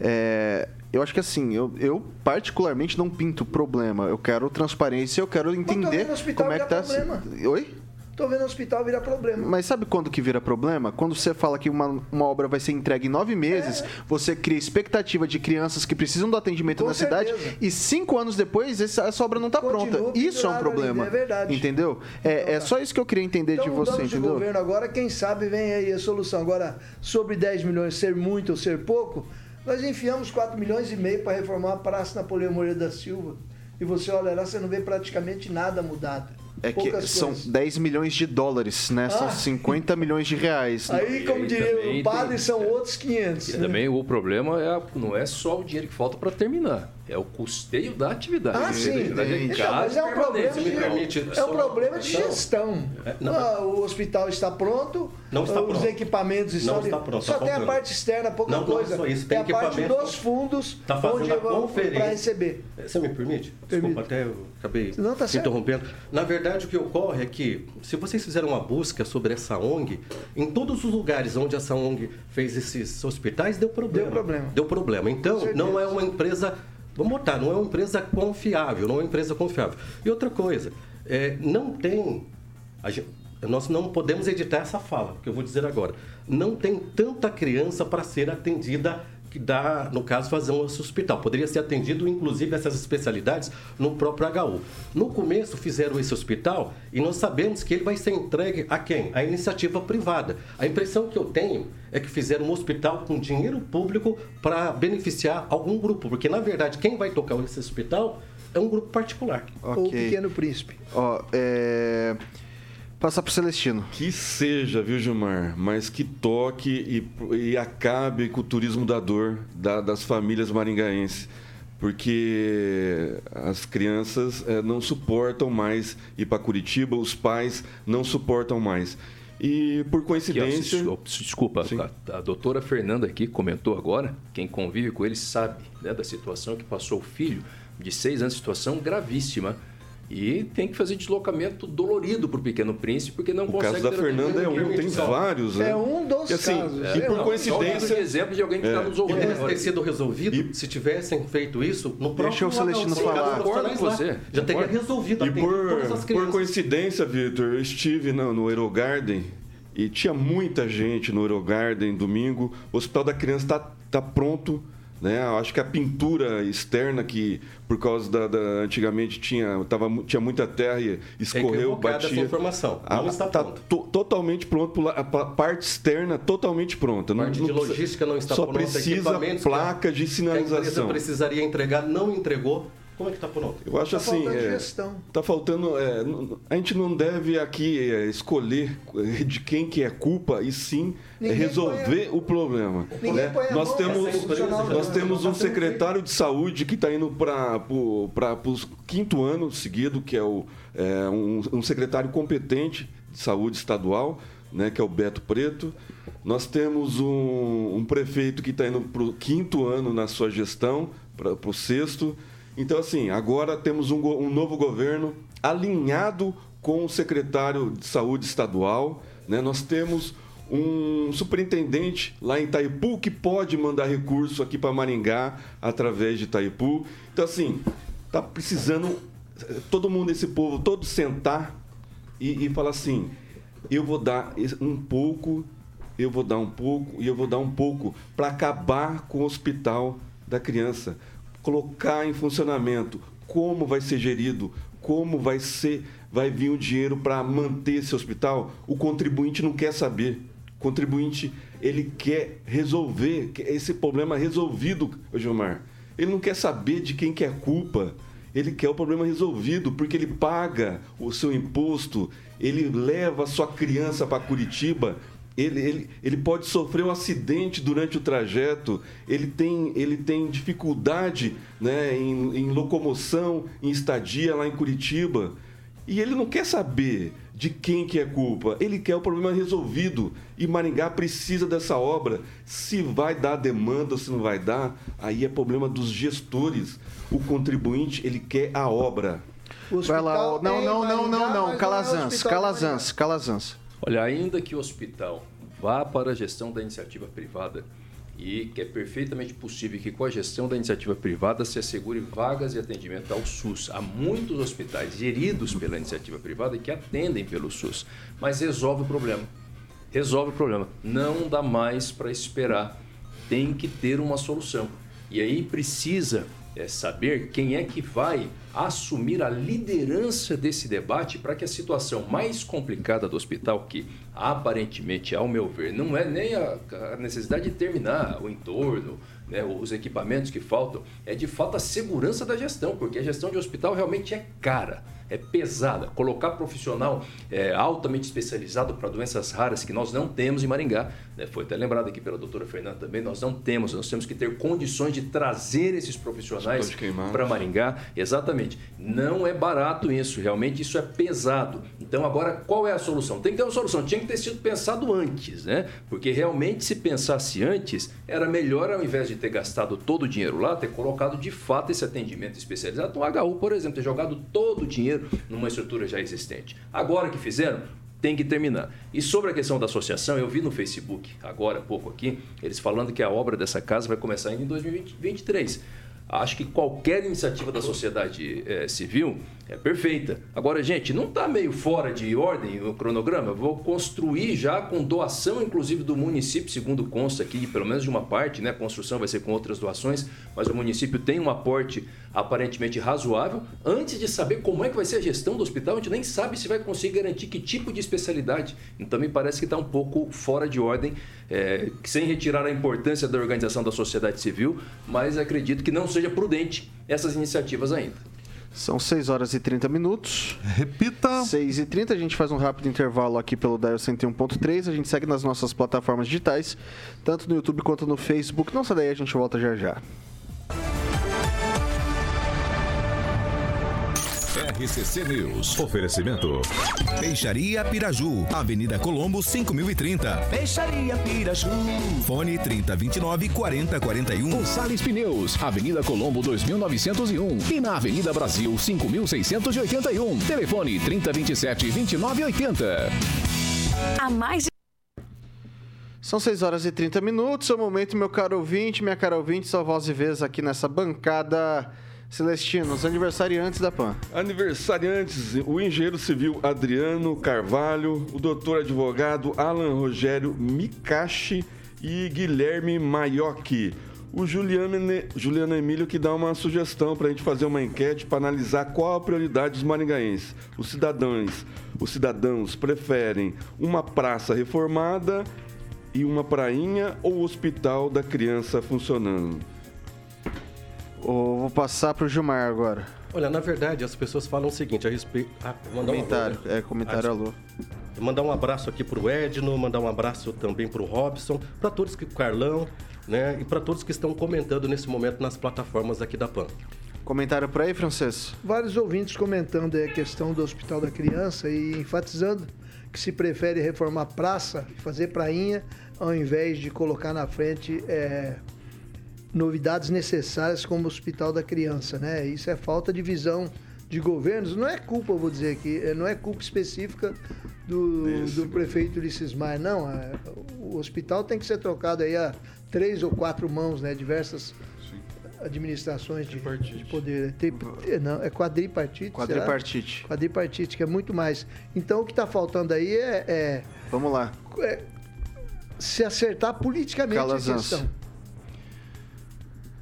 É, eu acho que assim, eu, eu, particularmente não pinto problema. Eu quero transparência, eu quero entender como é que tá. Problema. Oi? Tô vendo o hospital virar problema. Mas sabe quando que vira problema? Quando você fala que uma, uma obra vai ser entregue em nove meses, é. você cria expectativa de crianças que precisam do atendimento Com na certeza. cidade e cinco anos depois essa, obra não está pronta. Isso é um problema. Ali, é verdade. Entendeu? É, então, é só isso que eu queria entender então, de você, entendeu? de governo agora, quem sabe vem aí a solução. Agora, sobre 10 milhões ser muito ou ser pouco, nós enfiamos 4 milhões e meio para reformar a Praça Napoleão Moreira da Silva. E você olha lá, você não vê praticamente nada mudado. É que são 10 milhões de dólares, né? Ah. São 50 milhões de reais. Aí, como diria o padre, tem... são outros 500. E né? também o problema é, não é só o dinheiro que falta para terminar é o custeio da atividade. Ah, sim. Atividade então, mas é um problema, de, permite, é um problema de gestão. É, não, ah, o hospital está pronto, não está os pronto. equipamentos estão não está pronto. Só tem a parte externa, pouca não, coisa. Não, isso. Tem, tem a parte dos fundos tá onde vão para receber. Você me permite? permite? Desculpa, até eu acabei não, tá interrompendo. Na verdade, o que ocorre é que, se vocês fizeram uma busca sobre essa ONG, em todos os lugares onde essa ONG fez esses hospitais, deu problema. Deu problema. Deu problema. Então, não é uma empresa Vamos botar, não é uma empresa confiável, não é uma empresa confiável. E outra coisa, é, não tem. Gente, nós não podemos editar essa fala, que eu vou dizer agora. Não tem tanta criança para ser atendida que dá, no caso, fazer um hospital. Poderia ser atendido, inclusive, essas especialidades no próprio HU. No começo fizeram esse hospital e nós sabemos que ele vai ser entregue a quem? A iniciativa privada. A impressão que eu tenho é que fizeram um hospital com dinheiro público para beneficiar algum grupo, porque na verdade quem vai tocar esse hospital é um grupo particular. Okay. Ou o Pequeno Príncipe. Ó, é... Passar pro Celestino. Que seja, viu, Gilmar? Mas que toque e, e acabe com o turismo da dor da, das famílias maringaenses. Porque as crianças é, não suportam mais ir para Curitiba, os pais não suportam mais. E por coincidência. Desculpa, a, a, doutora Fernanda aqui comentou agora, quem convive com ele sabe né, da situação que passou o filho de seis anos, situação gravíssima e tem que fazer deslocamento dolorido para o Pequeno Príncipe, porque não o consegue... O caso da Fernanda é um, tem vários, né? É um dos e, assim, casos. É, e por não, coincidência... Um exemplo de alguém que está é. nos ouvindo. Deve ter sido resolvido, e... se tivessem feito isso, no próprio... Deixa o Celestino falar. Concordo com você. Já teria resolvido. E por, por coincidência, Vitor, eu estive no, no Aerogarden e tinha muita gente no Aerogarden domingo. O Hospital da Criança está tá pronto né? Acho que a pintura externa que por causa da, da antigamente tinha tava, tinha muita terra e escorreu, é batia. Essa informação. Não a, está tá to, totalmente pronto, a parte externa totalmente pronta. A parte não, de logística não está só pronta. Só precisa placa de sinalização. a empresa precisaria entregar, não entregou. Como é que está pronto? Eu acho tá assim. Faltando é, gestão. Tá faltando. É, a gente não deve aqui é, escolher de quem que é culpa e sim é resolver a... o problema. Né? Nós temos, nós temos um secretário de saúde que está indo para o quinto ano seguido, que é, o, é um, um secretário competente de saúde estadual, né, que é o Beto Preto. Nós temos um, um prefeito que está indo para o quinto ano na sua gestão, para o sexto. Então, assim, agora temos um, um novo governo alinhado com o secretário de saúde estadual, né? nós temos um superintendente lá em Itaipu que pode mandar recurso aqui para Maringá através de Itaipu. Então, assim, tá precisando todo mundo, esse povo, todo sentar e, e falar assim: eu vou dar um pouco, eu vou dar um pouco e eu vou dar um pouco para acabar com o hospital da criança, colocar em funcionamento como vai ser gerido, como vai ser, vai vir o dinheiro para manter esse hospital. O contribuinte não quer saber contribuinte ele quer resolver esse problema resolvido, Gilmar. Ele não quer saber de quem que é culpa. Ele quer o problema resolvido porque ele paga o seu imposto, ele leva a sua criança para Curitiba, ele, ele, ele pode sofrer um acidente durante o trajeto, ele tem, ele tem dificuldade né, em, em locomoção, em estadia lá em Curitiba. E ele não quer saber de quem que é culpa. Ele quer o problema resolvido. E Maringá precisa dessa obra. Se vai dar demanda ou se não vai dar, aí é problema dos gestores. O contribuinte, ele quer a obra. Vai lá, não, não, não, não, não, Calazans, Calazans, Calazans. Olha, ainda que o hospital vá para a gestão da iniciativa privada, e que é perfeitamente possível que com a gestão da iniciativa privada se assegure vagas de atendimento ao SUS. Há muitos hospitais geridos pela iniciativa privada que atendem pelo SUS, mas resolve o problema. Resolve o problema. Não dá mais para esperar. Tem que ter uma solução. E aí precisa é, saber quem é que vai assumir a liderança desse debate para que a situação mais complicada do hospital, que aparentemente, ao meu ver, não é nem a, a necessidade de terminar o entorno, né, os equipamentos que faltam, é de fato a segurança da gestão, porque a gestão de hospital realmente é cara é pesada. Colocar profissional é, altamente especializado para doenças raras que nós não temos em Maringá, né? foi até lembrado aqui pela doutora Fernanda também, nós não temos, nós temos que ter condições de trazer esses profissionais para Maringá. Exatamente. Não é barato isso, realmente isso é pesado. Então agora qual é a solução? Tem que ter uma solução, tinha que ter sido pensado antes, né? Porque realmente se pensasse antes, era melhor ao invés de ter gastado todo o dinheiro lá, ter colocado de fato esse atendimento especializado no HU, por exemplo, ter jogado todo o dinheiro numa estrutura já existente. Agora que fizeram, tem que terminar. E sobre a questão da associação, eu vi no Facebook, agora há pouco aqui, eles falando que a obra dessa casa vai começar em 2023. Acho que qualquer iniciativa da sociedade é, civil é perfeita. Agora, gente, não está meio fora de ordem o cronograma? Vou construir já com doação, inclusive, do município, segundo consta aqui, pelo menos de uma parte, né? A construção vai ser com outras doações, mas o município tem um aporte aparentemente razoável. Antes de saber como é que vai ser a gestão do hospital, a gente nem sabe se vai conseguir garantir que tipo de especialidade. Então, me parece que está um pouco fora de ordem, é, sem retirar a importância da organização da sociedade civil, mas acredito que não seja prudente essas iniciativas ainda. São 6 horas e 30 minutos. Repita. 6 e 30 a gente faz um rápido intervalo aqui pelo Dial 101.3. A gente segue nas nossas plataformas digitais, tanto no YouTube quanto no Facebook. Não sai daí, a gente volta já já. RCC News. Oferecimento. Peixaria Piraju. Avenida Colombo, 5030. Peixaria Piraju. Fone 3029 4041. Gonçalves Pneus. Avenida Colombo, 2901. E na Avenida Brasil, 5681. Telefone 3027 2980. A mais de São 6 horas e 30 minutos. É o momento, meu caro ouvinte, minha cara ouvinte, sua voz e vez aqui nessa bancada. Celestino, os aniversariantes da PAN. Aniversariantes, o engenheiro civil Adriano Carvalho, o doutor advogado Alan Rogério Micachi e Guilherme Maiocchi. O Juliano, Juliano Emílio que dá uma sugestão para a gente fazer uma enquete para analisar qual a prioridade dos maringaenses. Os cidadãos, os cidadãos preferem uma praça reformada e uma prainha ou hospital da criança funcionando? Ou vou passar para o Gilmar agora. Olha, na verdade, as pessoas falam o seguinte a respeito. Ah, mandar Comentário, um alô, né? é comentário Ah, alô. Mandar um abraço aqui pro Edno, mandar um abraço também pro Robson, para todos que Carlão, né? E para todos que estão comentando nesse momento nas plataformas aqui da PAN. Comentário por aí, Francês? Vários ouvintes comentando aí a questão do Hospital da Criança e enfatizando que se prefere reformar praça, fazer prainha, ao invés de colocar na frente é, novidades necessárias como o Hospital da Criança, né? Isso é falta de visão de governos, não é culpa, vou dizer aqui, é, não é culpa específica do, do prefeito Ulisses Maia, não. é, o hospital tem que ser trocado aí a três ou quatro mãos, né? Diversas administrações de, de poder. Tem- não, é quadripartite. será? Quadripartite. Quadripartite, que é muito mais. Então o que está faltando aí é, é- Vamos lá. é se acertar politicamente a Calazans. questão.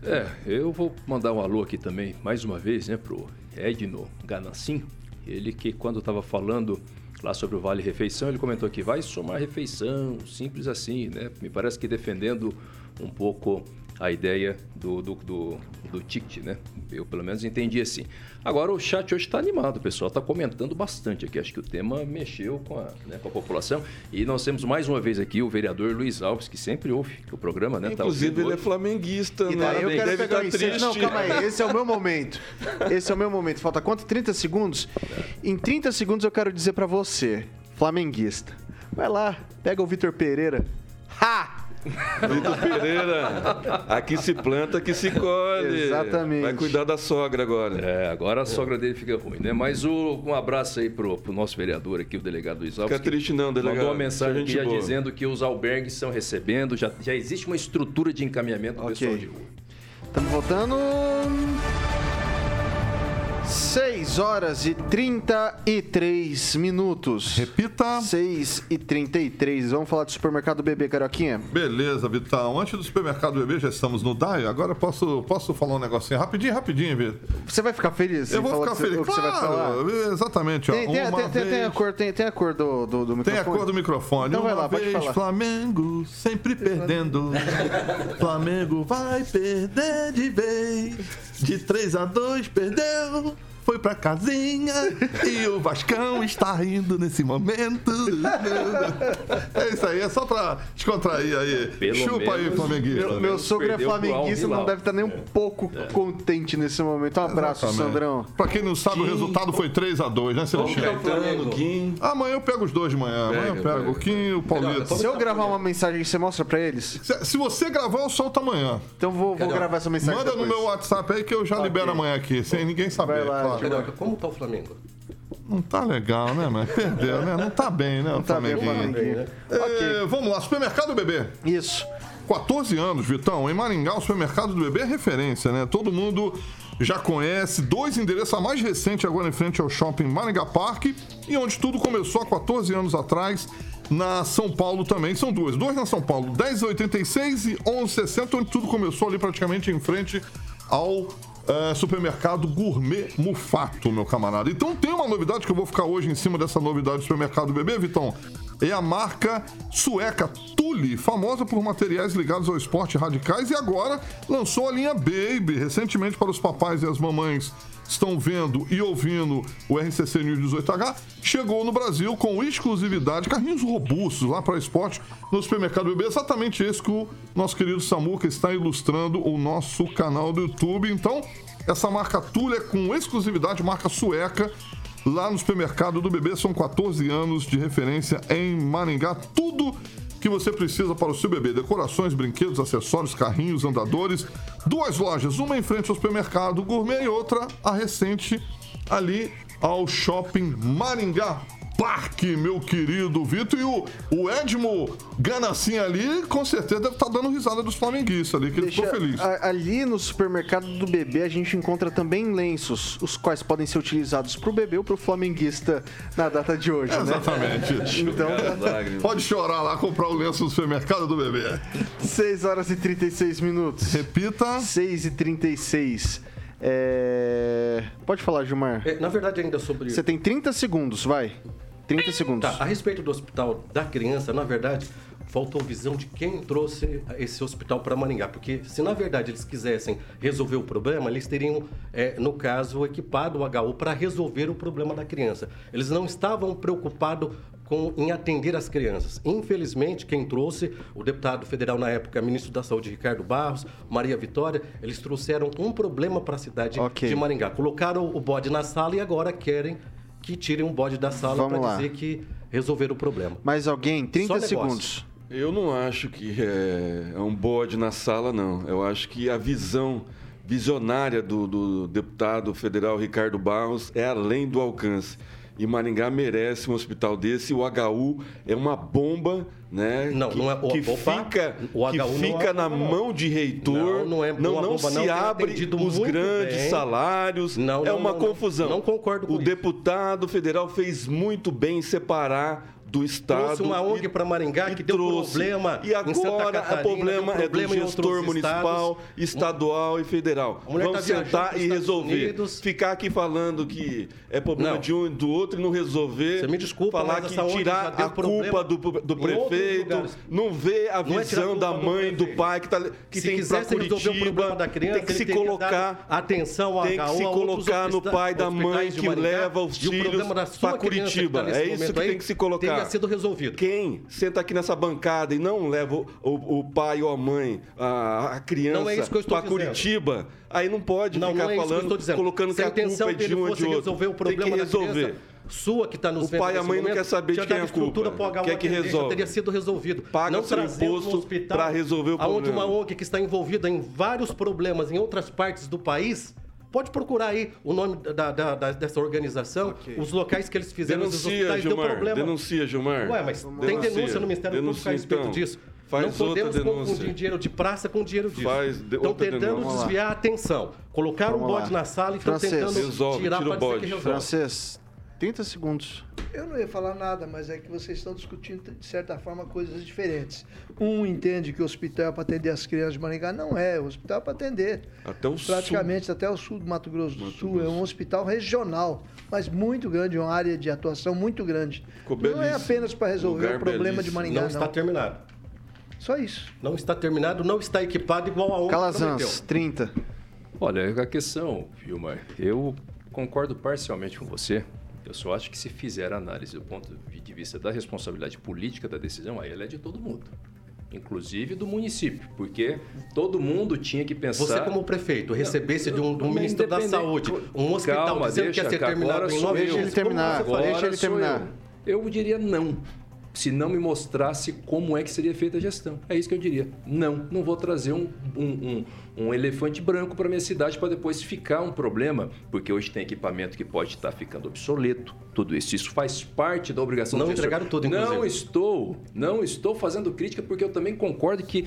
É, eu vou mandar um alô aqui também, mais uma vez, né, pro Edno Ganancin. Ele que, quando estava falando lá sobre o Vale Refeição, ele comentou que vai somar refeição, simples assim, né? Me parece que defendendo um pouco a ideia do, do, do, do ticket, né? Eu, pelo menos, entendi assim. Agora, o chat hoje está animado, o pessoal está comentando bastante aqui. Acho que o tema mexeu com a, né, com a população. E nós temos mais uma vez aqui o vereador Luiz Alves, que sempre ouve o programa, né? Tá Inclusive, ouvindo ele é flamenguista, E né? eu quero Deve pegar tá incêndio. Não, triste. calma aí. Esse é o meu momento. Esse é o meu momento. Falta quanto? 30 segundos? Em 30 segundos eu quero dizer pra você, flamenguista. Vai lá, pega o Vitor Pereira. Ha! Vitor Pereira, aqui se planta, aqui se colhe. Exatamente. Vai cuidar da sogra agora. É, agora a sogra dele fica ruim, né? Mas o- um abraço aí pro, pro nosso vereador aqui, o delegado Luiz Alves. Fica que triste não, delegado. Mandou uma mensagem aqui já boa. dizendo que os albergues estão recebendo, já, já existe uma estrutura de encaminhamento do Ok. pessoal de rua. Estamos voltando. 6 horas e 33 minutos. Repita. 6 e 33. Vamos falar do supermercado Bebê Caroquinha? Beleza, Vitão. Antes do supermercado bebê, já estamos no DAI. Agora posso, posso falar um negocinho rapidinho, rapidinho, Vitor. Você vai ficar feliz? Eu vou ficar feliz. Você vai falar? Claro, exatamente. Ó. Tem, tem, tem, tem, tem a cor, tem, tem a cor do, do, do Tem microfone? a cor do microfone. Então vai Uma lá, pode vez falar. Flamengo sempre perdendo. [LAUGHS] Flamengo vai perder de vez. De 3 a 2 perdeu. Foi pra casinha e o Vascão está rindo nesse momento. É isso aí, é só pra descontrair aí. Pelo Chupa aí, menos- flamenguista. pelo Meu menos sogro é flamenguista, não deve estar nem um pouco contente nesse momento. Um abraço, Exatamente. Sandrão. Pra quem não sabe, o resultado foi 3x2, né, Celestino? Kim. Amanhã eu pego os dois de manhã. Amanhã eu Pega, pego o. Kim e o Paulito. Se eu gravar uma mensagem, você mostra pra eles? Se, se você gravar, eu solto amanhã. Então vou, vou gravar essa mensagem Manda no depois. meu WhatsApp aí que eu já libero amanhã aqui, sem ninguém saber. Vai lá, claro. Carioca, como tá o Flamengo? Não tá legal, né, mano? Perdeu, né? Não tá bem, né? Não Tá bem, Flamenguinho. Flamenguinho. É, Vamos lá, supermercado bebê. Isso. 14 anos, Vitão. Em Maringá, o supermercado do bebê é referência, né? Todo mundo já conhece. Dois endereços, a mais recente agora em frente ao shopping Maringá Park e onde tudo começou há 14 anos atrás. Na São Paulo também, são duas. Dois na São Paulo, 10,86 e 11,60, onde tudo começou ali praticamente em frente ao eh, supermercado Gourmet Mufato, meu camarada. Então tem uma novidade que eu vou ficar hoje em cima dessa novidade do supermercado bebê, Vitão. É a marca sueca Tule, famosa por materiais ligados ao esporte radicais e agora lançou a linha Baby, recentemente para os papais e as mamães estão vendo e ouvindo o RCC News 18H, chegou no Brasil com exclusividade, carrinhos robustos lá para esporte no supermercado bebê, exatamente esse que o nosso querido Samuca está ilustrando o nosso canal do YouTube. Então, essa marca Tule é com exclusividade, marca sueca, lá no supermercado do bebê, são 14 anos de referência em Maringá, tudo que você precisa para o seu bebê: decorações, brinquedos, acessórios, carrinhos, andadores. Duas lojas, uma em frente ao supermercado gourmet e outra a recente ali ao shopping Maringá. Parque, meu querido Vitor. E o, o Edmo Ganassin ali, com certeza, deve estar dando risada dos flamenguistas ali, que ele ficou feliz. a- ali no supermercado do bebê a gente encontra também lenços, os quais podem ser utilizados pro bebê ou pro flamenguista na data de hoje, né? Exatamente. Então, Pode chorar lá, comprar o lenço no supermercado do bebê. 6 horas e 36 minutos. Repita. 6 e 36. É... Pode falar, Gilmar. É, na verdade, ainda sobre. Você tem 30 segundos, vai. 30 segundos. Tá, a respeito do hospital da criança, na verdade, faltou visão de quem trouxe esse hospital para Maringá. Porque se na verdade eles quisessem resolver o problema, eles teriam, é, no caso, equipado o HU para resolver o problema da criança. Eles não estavam preocupados com, em atender as crianças. Infelizmente, quem trouxe, o deputado federal na época, ministro da Saúde, Ricardo Barros, Maria Vitória, eles trouxeram um problema para a cidade Ok. de Maringá. Colocaram o bode na sala e agora querem que tirem um bode da sala para dizer que resolveram o problema. Mais alguém? 30 Só negócio. segundos. Eu não acho que é, é um bode na sala, não. Eu acho que a visão visionária do, do deputado federal Ricardo Barros é além do alcance. E Maringá merece um hospital desse. O HU é uma bomba, né? Não, que, não é- o- que opa, fica, o que é fica uma na bomba, não. mão de reitor. Não, não é não, uma não bomba, se não, abre os grandes bem. salários. Não, é não, uma não, não. confusão. Não concordo com O isso. deputado federal fez muito bem em separar do Estado. Trouxe uma ONG para Maringá que deu trouxe. problema E agora Catarina, o problema deu é do problema gestor municipal, estados. estadual e federal. Vamos tá sentar e resolver. Unidos. Ficar aqui falando que é problema Não. de um e do outro e não resolver. Você me desculpa, falar que tirar a problema culpa do, do prefeito, não vê a Não é visão culpa da do mãe, do prefeito. pai que, tá, que Se tem o Curitiba, problema da criança, tem que se colocar atenção tem que se colocar no pai da mãe que leva os filhos problema para Curitiba. é isso que tem que se colocar. Teria sido resolvido. Quem senta aqui nessa bancada e não leva o, o- o pai ou a mãe, a, a criança, Não é que para. Curitiba, aí não pode Não, ficar não é que falando, colocando Se que a a culpa é de um ou de outro. resolver o problema tem que resolver. sua que está nos O pai e a mãe não momento, quer saber de quem é a culpa. pro Quer que atender, já resolve. teria sido resolvido. Paga não o seu imposto pra resolver o aonde problema. uma ONG que está envolvida em vários problemas em outras partes do país Pode procurar aí o nome da, da- da- dessa organização, os locais que eles fizeram esses Denuncia, hospitais, deu Gilmar. problema. Denuncia, Gilmar. Ué, mas tem Denuncia. denúncia no Ministério Público a Denuncia, respeito então. disso. Faz não podemos outra denúncia. confundir dinheiro de praça com dinheiro disso. Faz de- Estão tentando denúncia. Desviar a atenção. Colocaram um Vamos bote lá. na sala e estão Francês. tentando Resolve, tirar tira o para dizer que bode. resolve. Francês, 30 segundos. Eu não ia falar nada, mas é que vocês estão discutindo, de certa forma, coisas diferentes. Um entende que o hospital é para atender as crianças de Maringá. Não é, o hospital é para atender. Até o Praticamente até o sul do Mato Grosso do Sul. É um hospital regional, mas muito grande, uma área de atuação muito grande. Ficou não é belíssimo. apenas para resolver Lugar o problema de belíssimo. Maringá, Não não. está terminado. Só isso. Não está terminado, não está equipado igual a ONG Calazans, prometeu. 30. Olha, a questão, Vilmar, eu concordo parcialmente com você. Eu só acho que se fizer a análise do ponto de vista da responsabilidade política da decisão, aí ela é de todo mundo. Inclusive do município, porque todo mundo tinha que pensar... Você, como prefeito, recebesse de um, de um ministro da Saúde um hospital Calma, dizendo que ia deixa, ser terminado agora em nove eu. Deixa ele terminar. faria? Deixa ele terminar. Eu. eu diria não. Se não me mostrasse como é que seria feita a gestão. É isso que eu diria. Não, não vou trazer um, um, um- elefante branco para minha cidade para depois ficar um problema, porque hoje tem equipamento que pode estar ficando obsoleto. Tudo isso, isso faz parte da obrigação Não do entregaram tudo, Não inclusive. estou, não estou fazendo crítica porque eu também concordo que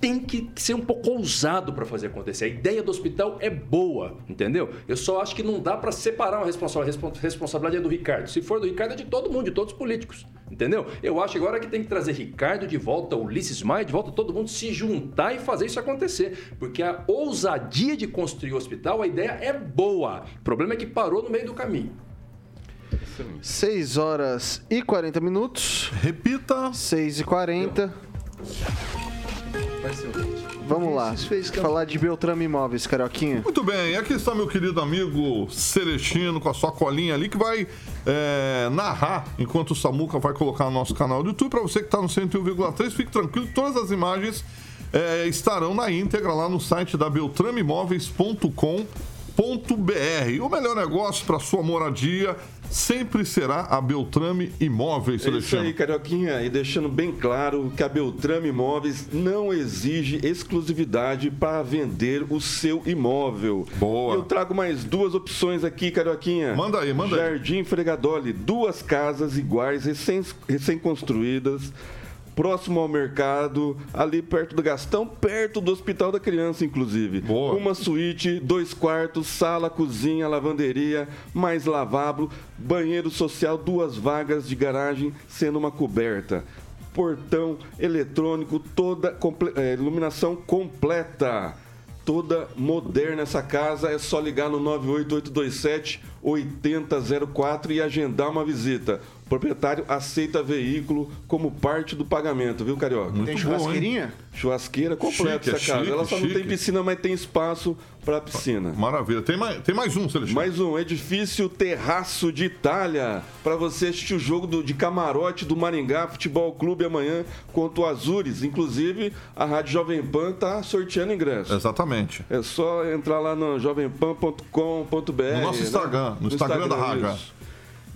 tem que ser um pouco ousado para fazer acontecer. A ideia do hospital é boa, entendeu? Eu só acho que não dá para separar uma responsabilidade. A responsabilidade é do Ricardo. Se for do Ricardo, é de todo mundo, de todos os políticos, entendeu? Eu acho agora que tem que trazer Ricardo de volta, Ulisses Maia de volta, todo mundo se juntar e fazer isso acontecer. Porque a ousadia de construir o hospital, a ideia é boa. O problema é que parou no meio do caminho. 6 horas e 40 minutos. Repita. 6 e 40. Vamos lá. Fez. Falar de Beltrame Imóveis, Carioquinha. Muito bem, aqui está meu querido amigo Celestino com a sua colinha ali que vai é, narrar enquanto o Samuca vai colocar no nosso canal do YouTube. Para você que está no 101,3, fique tranquilo, todas as imagens é, estarão na íntegra lá no site da beltrameimóveis.com.br. O melhor negócio para sua moradia sempre será a Beltrame Imóveis, É isso Celestino. aí, Carioquinha. E deixando bem claro que a Beltrame Imóveis não exige exclusividade para vender o seu imóvel. Boa. Eu trago mais duas opções aqui, Carioquinha. Manda aí, manda aí. Jardim Fregadoli, duas casas iguais, recém- recém-construídas. Próximo ao mercado, ali perto do Gastão, perto do Hospital da Criança, inclusive. Boa. Uma suíte, dois quartos, sala, cozinha, lavanderia, mais lavabo, banheiro social, duas vagas de garagem, sendo uma coberta. Portão eletrônico, toda comple- eh, iluminação completa. Toda moderna essa casa, é só ligar no 98827 8004 e agendar uma visita. Proprietário aceita veículo como parte do pagamento, viu, Carioca? Muito Tem bom, churrasqueirinha? Churrasqueira completa Chique, é essa casa. chique, Ela só não chique. tem piscina, mas tem espaço para piscina. Maravilha. Tem mais, tem mais um, Celestino. Mais um edifício Terraço de Itália para você assistir o jogo do- de camarote do Maringá Futebol Clube amanhã contra o Azures. Inclusive, a Rádio Jovem Pan tá sorteando ingresso. Exatamente. É só entrar lá no jovempan.com.br. No nosso Instagram, no Instagram da rádio, isso.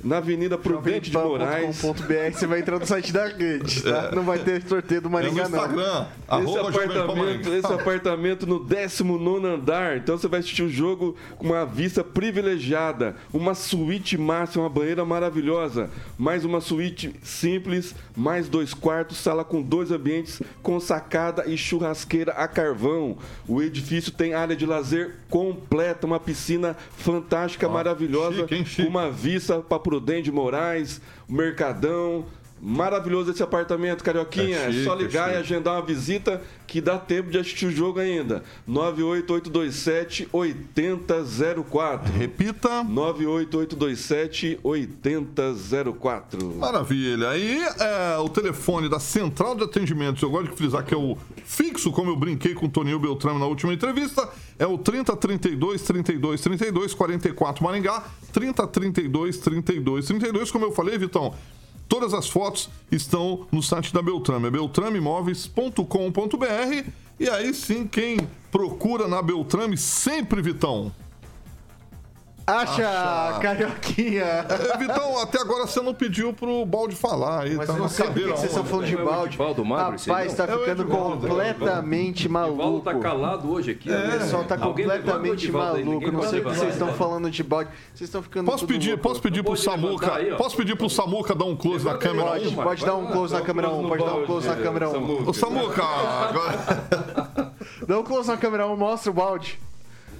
Na Avenida Prudente de Moraes. .com.br, você vai entrar no site da rede, tá? Não vai ter sorteio do Maringá, É não. Instagram, Esse apartamento, esse apartamento no 19 andar. Então você vai assistir o jogo com uma vista privilegiada, uma suíte máxima, uma banheira maravilhosa, mais uma suíte simples, mais dois quartos, sala com dois ambientes, com sacada e churrasqueira a carvão. O edifício tem área de lazer completa, uma piscina fantástica, maravilhosa, chique, hein? Chique. com uma vista para Prudente de Moraes, Mercadão. Maravilhoso esse apartamento, Carioquinha. É É, chique, só ligar é e agendar uma visita que dá tempo de assistir o jogo ainda. 98827 8004. Repita. 98827 8004. Maravilha. Aí é, o telefone da Central de Atendimentos, eu gosto de frisar que é o fixo, como eu brinquei com o Toninho Beltrame na última entrevista, é o 3032 32 32 44 Maringá, 3032 32 32. Como eu falei, Vitão, todas as fotos estão no site da Beltrame, é beltrameimóveis.com.br. E aí sim, quem procura na Beltrame sempre, Vitão. Acha, Acha. Carioquinha. É, Vitão, até agora você não pediu pro balde falar. Aí Mas tá eu não sei por que vocês estão falando de É o balde. Edivaldo Magro, Rapaz, tá É o ficando Edivaldo, completamente O Paulo maluco. tá calado hoje aqui. O né? pessoal tá Alguém o completamente maluco. Não sei o que vocês estão falando de balde. Vocês estão ficando. Posso tudo pedir, louco. posso pedir pro Pode Samuca, aí, posso pedir pro Samuca dar um close na câmera Pode, 1? Vai, pode dar um close na câmera close 1. no Pode dar um close na é, câmera 1. Samuca. Ô Samuca, [LAUGHS] agora... Dá um close na câmera 1, mostra o balde.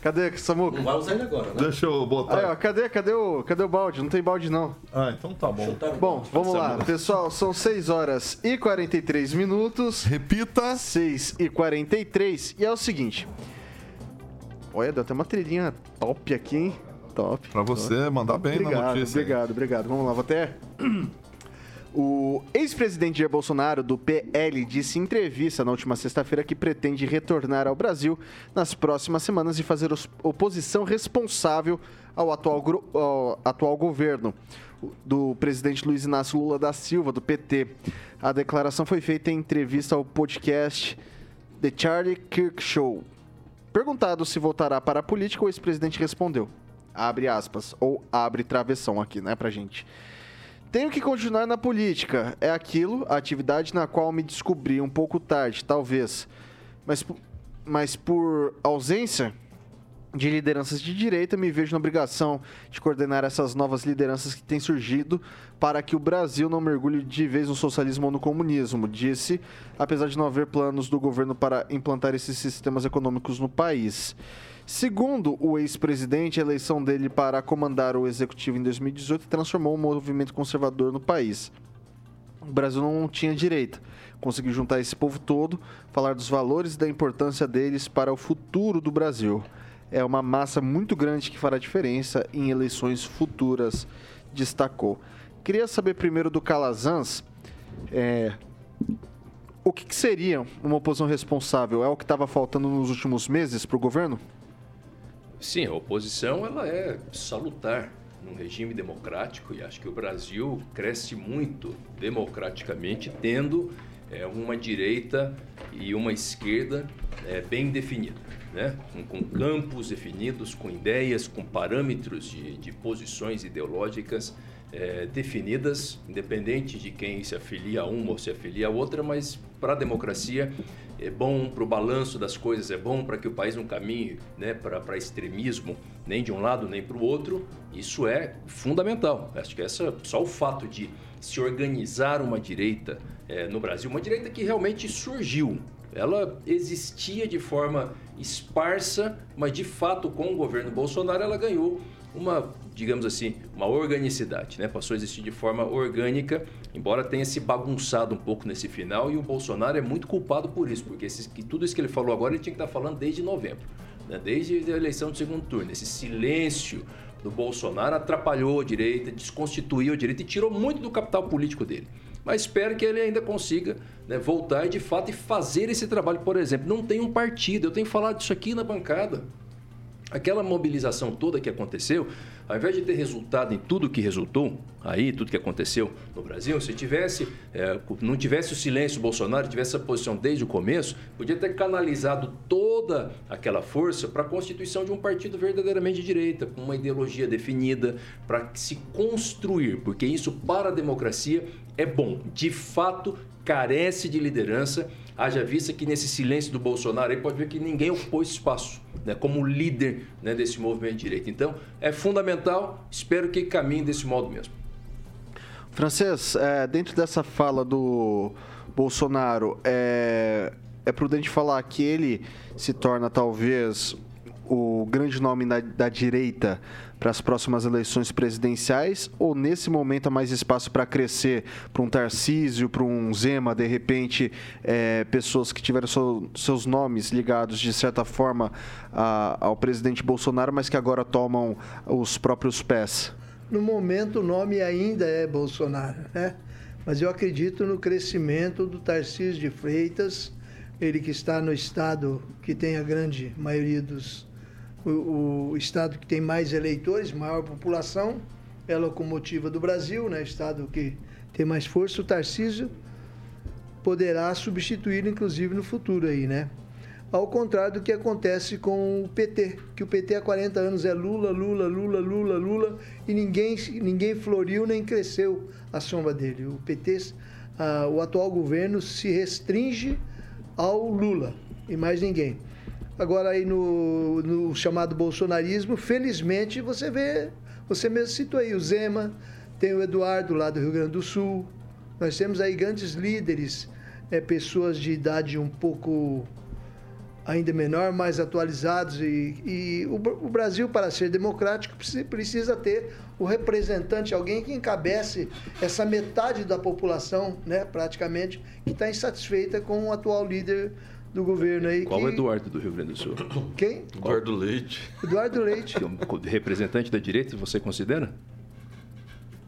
Cadê, Samuca? Não vai usar ele agora, né? deixa eu Aí, ó, botar. cadê, cadê o, cadê o balde? Não tem balde, não. Ah, então tá bom. Bom, vamos lá. Pessoal, são 6 horas e 43 minutos. Repita. 6 e 43. E é o seguinte. Olha, deu até uma trilhinha top aqui, hein? Top. Pra você mandar bem na Obrigado, notícia. aí. obrigado, obrigado. Vamos lá, vou até. O ex-presidente Jair Bolsonaro, do PL, disse em entrevista na última sexta-feira que pretende retornar ao Brasil nas próximas semanas e fazer os- oposição responsável ao atual, ao atual governo do presidente Luiz Inácio Lula da Silva, do PT. A declaração foi feita em entrevista ao podcast The Charlie Kirk Show. Perguntado se voltará para a política, o ex-presidente respondeu: abre aspas, ou abre travessão aqui, né, pra gente. Tenho que continuar na política. É aquilo, a atividade na qual me descobri um pouco tarde, talvez. Mas, mas por ausência de lideranças de direita, me vejo na obrigação de coordenar essas novas lideranças que têm surgido para que o Brasil não mergulhe de vez no socialismo ou no comunismo, disse, apesar de não haver planos do governo para implantar esses sistemas econômicos no país. Segundo o ex-presidente, a eleição dele para comandar o executivo em 2018 transformou o movimento conservador no país. O Brasil não tinha direita. Conseguiu juntar esse povo todo, falar dos valores e da importância deles para o futuro do Brasil. É uma massa muito grande que fará diferença em eleições futuras, destacou. Queria saber primeiro do Calazans, é, o que, que seria uma oposição responsável? É o que estava faltando nos últimos meses para o governo? Sim, a oposição ela é salutar num regime democrático e acho que o Brasil cresce muito democraticamente tendo é, uma direita e uma esquerda é, bem definida, né? com, com campos definidos, com ideias, com parâmetros de, de posições ideológicas é, definidas, independente de quem se afilia a uma ou se afilia a outra, mas para a democracia é bom para o balanço das coisas, é bom para que o país não caminhe né, para extremismo, nem de um lado nem para o outro. Isso é fundamental. Acho que essa, só o fato de se organizar uma direita é, no Brasil, uma direita que realmente surgiu, ela existia de forma esparsa, mas de fato com o governo Bolsonaro ela ganhou uma, digamos assim, uma organicidade, né? Passou a existir de forma orgânica, embora tenha se bagunçado um pouco nesse final e o Bolsonaro é muito culpado por isso, porque esses, que tudo isso que ele falou agora ele tinha que estar falando desde novembro, né? desde a eleição do segundo turno. Esse silêncio do Bolsonaro atrapalhou a direita, desconstituiu a direita e tirou muito do capital político dele. Mas espero que ele ainda consiga né, voltar de fato e fazer esse trabalho. Por exemplo, não tem um partido, eu tenho falado disso aqui na bancada. aquela mobilização toda que aconteceu, ao invés de ter resultado em tudo que resultou, aí, tudo que aconteceu no Brasil, se tivesse, é, não tivesse o silêncio Bolsonaro, tivesse essa posição desde o começo, podia ter canalizado toda aquela força para a constituição de um partido verdadeiramente de direita, com uma ideologia definida, para se construir, porque isso para a democracia é bom. De fato, carece de liderança, haja vista que nesse silêncio do Bolsonaro aí pode ver que ninguém ocupou espaço né, como líder né, desse movimento de direita. Então, é fundamental, espero que caminhe desse modo mesmo. Francês, é, dentro dessa fala do Bolsonaro, é, é prudente falar que ele se torna talvez o grande nome da, da direita para as próximas eleições presidenciais? Ou nesse momento há mais espaço para crescer para um Tarcísio, para um Zema, de repente, é, pessoas que tiveram seu, seus nomes ligados de certa forma a, ao presidente Bolsonaro, mas que agora tomam os próprios pés? No momento, o nome ainda é Bolsonaro, né? Mas eu acredito no crescimento do Tarcísio de Freitas, ele que está no estado que tem a grande maioria dos o, estado que tem mais eleitores, maior população, é a locomotiva do Brasil, né? estado que tem mais força, o Tarcísio poderá substituir, inclusive, no futuro aí, né? Ao contrário do que acontece com o PT, que o PT há 40 anos é Lula, Lula, Lula, Lula, Lula, e ninguém, ninguém floriu nem cresceu a sombra dele. O PT, ah, o atual governo se restringe ao Lula e mais ninguém. Agora aí no, no chamado bolsonarismo, felizmente você vê, você mesmo citou aí o Zema, tem o Eduardo lá do Rio Grande do Sul. Nós temos aí grandes líderes, é, pessoas de idade um pouco ainda menor, mais atualizados. E, e o, o, Brasil, para ser democrático, precisa ter o representante, alguém que encabece essa metade da população, né, praticamente, que está insatisfeita com o atual líder do governo aí. Qual que... o Eduardo do Rio Grande do Sul? Quem? Eduardo Leite. Eduardo Leite. Representante da direita, você considera?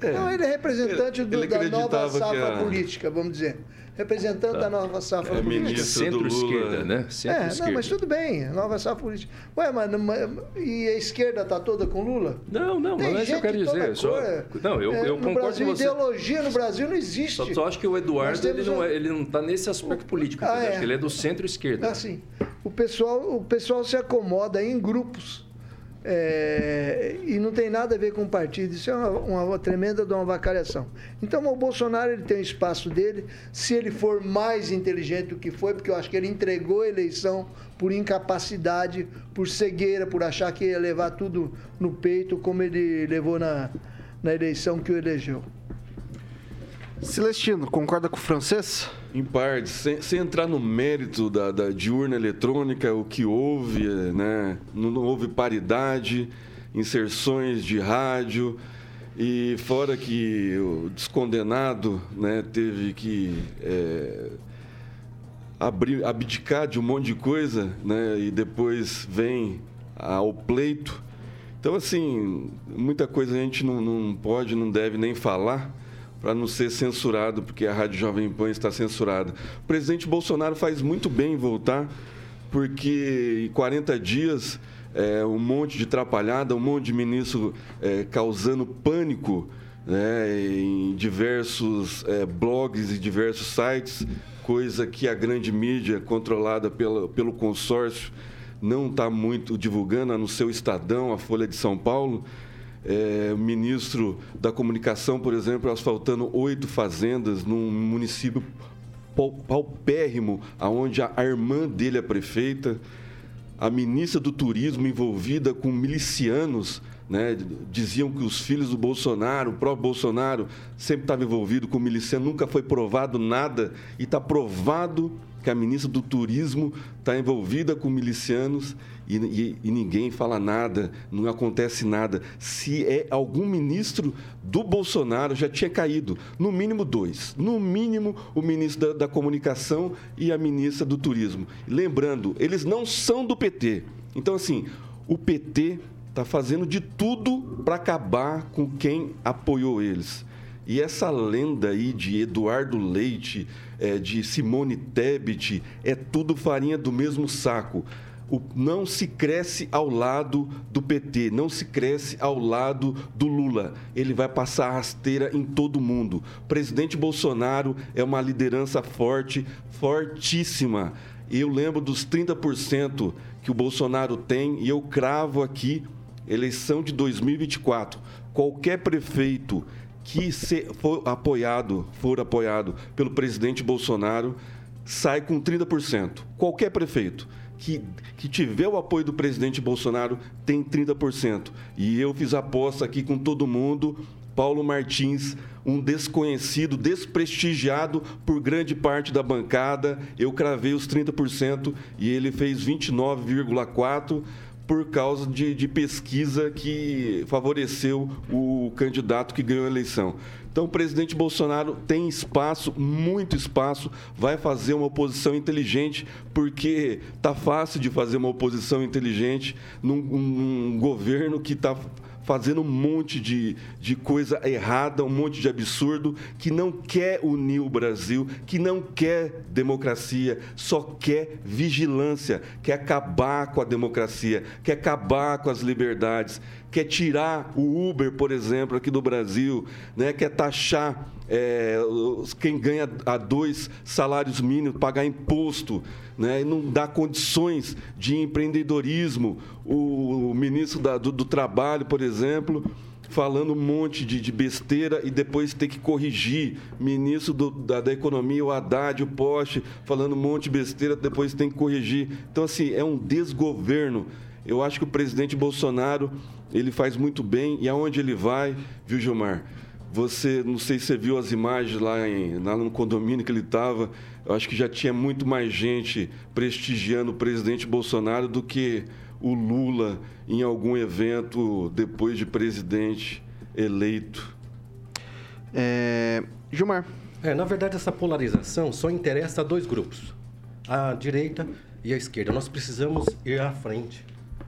É. Não, ele é representante ele, do, ele da nova safra a... política, vamos dizer representante tá. da nova safra é política. Centro-esquerda, né? Centro é, não, mas tudo bem, nova safra política. Ué, mas, mas e a esquerda está toda com Lula? Não, não, Tem não é isso que eu quero dizer. Só, não, eu, é, eu concordo Brasil, com você. ideologia no Brasil não existe. Só, só acho que o Eduardo ele não, é, ele não está nesse aspecto político, ah, é. acho que ele é do centro-esquerda. Assim, o pessoal, o pessoal se acomoda em grupos. É, e não tem nada a ver com o partido, isso é uma, uma tremenda de uma vacalhação. Então o Bolsonaro ele tem o espaço dele, se ele for mais inteligente do que foi, porque eu acho que ele entregou a eleição por incapacidade, por cegueira, por achar que ia levar tudo no peito, como ele levou na, na eleição que o elegeu. Celestino, concorda com o francês? Em parte, sem, sem entrar no mérito da, da, de urna eletrônica, o que houve, né? não, não houve paridade, inserções de rádio, e fora que o descondenado né, teve que é, abrir, abdicar de um monte de coisa, né, e depois vem ao pleito. Então, assim, muita coisa a gente não, não pode, não deve nem falar para não ser censurado, porque a Rádio Jovem Pan está censurada. O presidente Bolsonaro faz muito bem em voltar, porque em 40 dias, é, um monte de atrapalhada, um monte de ministro é, causando pânico né, em diversos é, blogs e diversos sites, coisa que a grande mídia, controlada pela, pelo consórcio, não está muito divulgando, no seu Estadão, a Folha de São Paulo é, ministro da Comunicação, por exemplo, asfaltando oito fazendas num município paupérrimo, aonde a irmã dele é prefeita, a ministra do Turismo envolvida com milicianos, né? diziam que os filhos do Bolsonaro, o próprio Bolsonaro, sempre estava envolvido com miliciano, nunca foi provado nada, e está provado que a ministra do Turismo está envolvida com milicianos e, e, e, ninguém fala nada, não acontece nada. Se é algum ministro do Bolsonaro, já tinha caído. No mínimo dois. No mínimo, o ministro da, da Comunicação e a ministra do Turismo. Lembrando, eles não são do PT. Então, assim, o PT está fazendo de tudo para acabar com quem apoiou eles. E essa lenda aí de Eduardo Leite, é, de Simone Tebet, é tudo farinha do mesmo saco o- não se cresce ao lado do PT, não se cresce ao lado do Lula. Ele vai passar rasteira em todo mundo. O presidente Bolsonaro é uma liderança forte, fortíssima. Eu lembro dos 30% que o Bolsonaro tem e eu cravo aqui, eleição de 2024. Qualquer prefeito que se for apoiado, for apoiado pelo presidente Bolsonaro, sai com 30%. Qualquer prefeito que, que tiver o apoio do presidente Bolsonaro tem 30%. E eu fiz aposta aqui com todo mundo. Paulo Martins, um desconhecido, desprestigiado por grande parte da bancada. Eu cravei os 30% e ele fez 29,4% por causa de, de pesquisa que favoreceu o candidato que ganhou a eleição. Então, o presidente Bolsonaro tem espaço, muito espaço, vai fazer uma oposição inteligente, porque tá fácil de fazer uma oposição inteligente num, num governo que está fazendo um monte de, de coisa errada, um monte de absurdo, que não quer unir o Brasil, que não quer democracia, só quer vigilância, quer acabar com a democracia, quer acabar com as liberdades, quer tirar o Uber, por exemplo, aqui do Brasil, né? quer taxar é, quem ganha a dois salários mínimos, pagar imposto, né? não dá condições de empreendedorismo. O, ministro da- do, do Trabalho, por exemplo, falando um monte de, de besteira e depois ter que corrigir. Ministro do- da, da Economia, o Haddad, o Poste, falando um monte de besteira, depois tem que corrigir. Então, assim, é um desgoverno. Eu acho que o presidente Bolsonaro, ele faz muito bem. E aonde ele vai, viu, Gilmar? Você, não sei se você viu as imagens lá, em, lá no condomínio que ele estava. Eu acho que já tinha muito mais gente prestigiando o presidente Bolsonaro do que o Lula em algum evento depois de presidente eleito. É, Gilmar. É, na verdade, essa polarização só interessa a dois grupos: a direita e a esquerda. Nós precisamos ir à frente.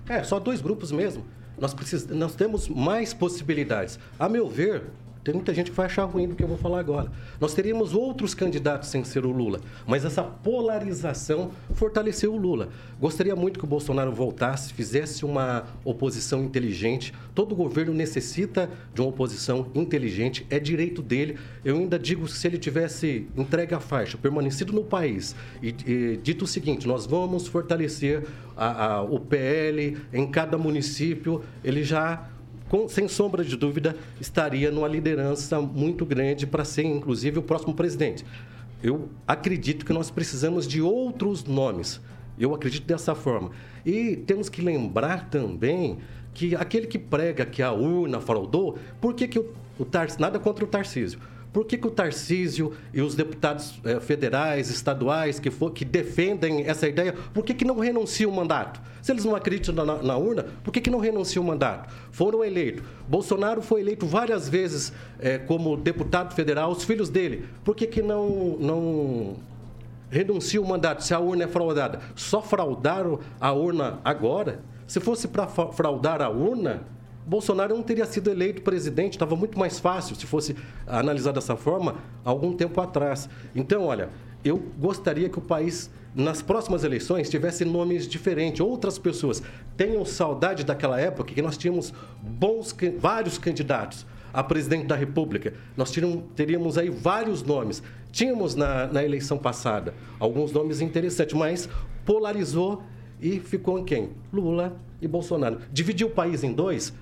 É, só dois grupos mesmo. Nós, precis... Nós temos mais possibilidades. A meu ver, tem muita gente que vai achar ruim do que eu vou falar agora. Nós teríamos outros candidatos sem ser o Lula, mas essa polarização fortaleceu o Lula. Gostaria muito que o Bolsonaro voltasse, fizesse uma oposição inteligente. Todo governo necessita de uma oposição inteligente, é direito dele. Eu ainda digo se ele tivesse entregue a faixa, permanecido no país e, e dito o seguinte: nós vamos fortalecer a- a- o PL em cada município, ele já com- sem sombra de dúvida, estaria numa liderança muito grande para ser, inclusive, o próximo presidente. Eu acredito que nós precisamos de outros nomes. Eu acredito dessa forma. E temos que lembrar também que aquele que prega que a urna fraudou, por que, que o, o Tar- nada contra o Tarcísio? Por que, que o Tarcísio e os deputados eh, federais, estaduais que, for, que defendem essa ideia, por que, que não renunciam o mandato? Se eles não acreditam na, na urna, por que, que não renunciam o mandato? Foram eleitos. Bolsonaro foi eleito várias vezes eh, como deputado federal, os filhos dele. Por que, que não, não renunciam o mandato se a urna é fraudada? Só fraudaram a urna agora? Se fosse para fraudar a urna, Bolsonaro não teria sido eleito presidente, estava muito mais fácil se fosse analisar dessa forma algum tempo atrás. Então, olha, eu gostaria que o país, nas próximas eleições, tivesse nomes diferentes, outras pessoas. Tenham saudade daquela época que nós tínhamos bons, vários candidatos a presidente da República. Nós tiram- teríamos aí vários nomes. Tínhamos na, na eleição passada alguns nomes interessantes, mas polarizou e ficou em quem? Lula e Bolsonaro. Dividir o país em dois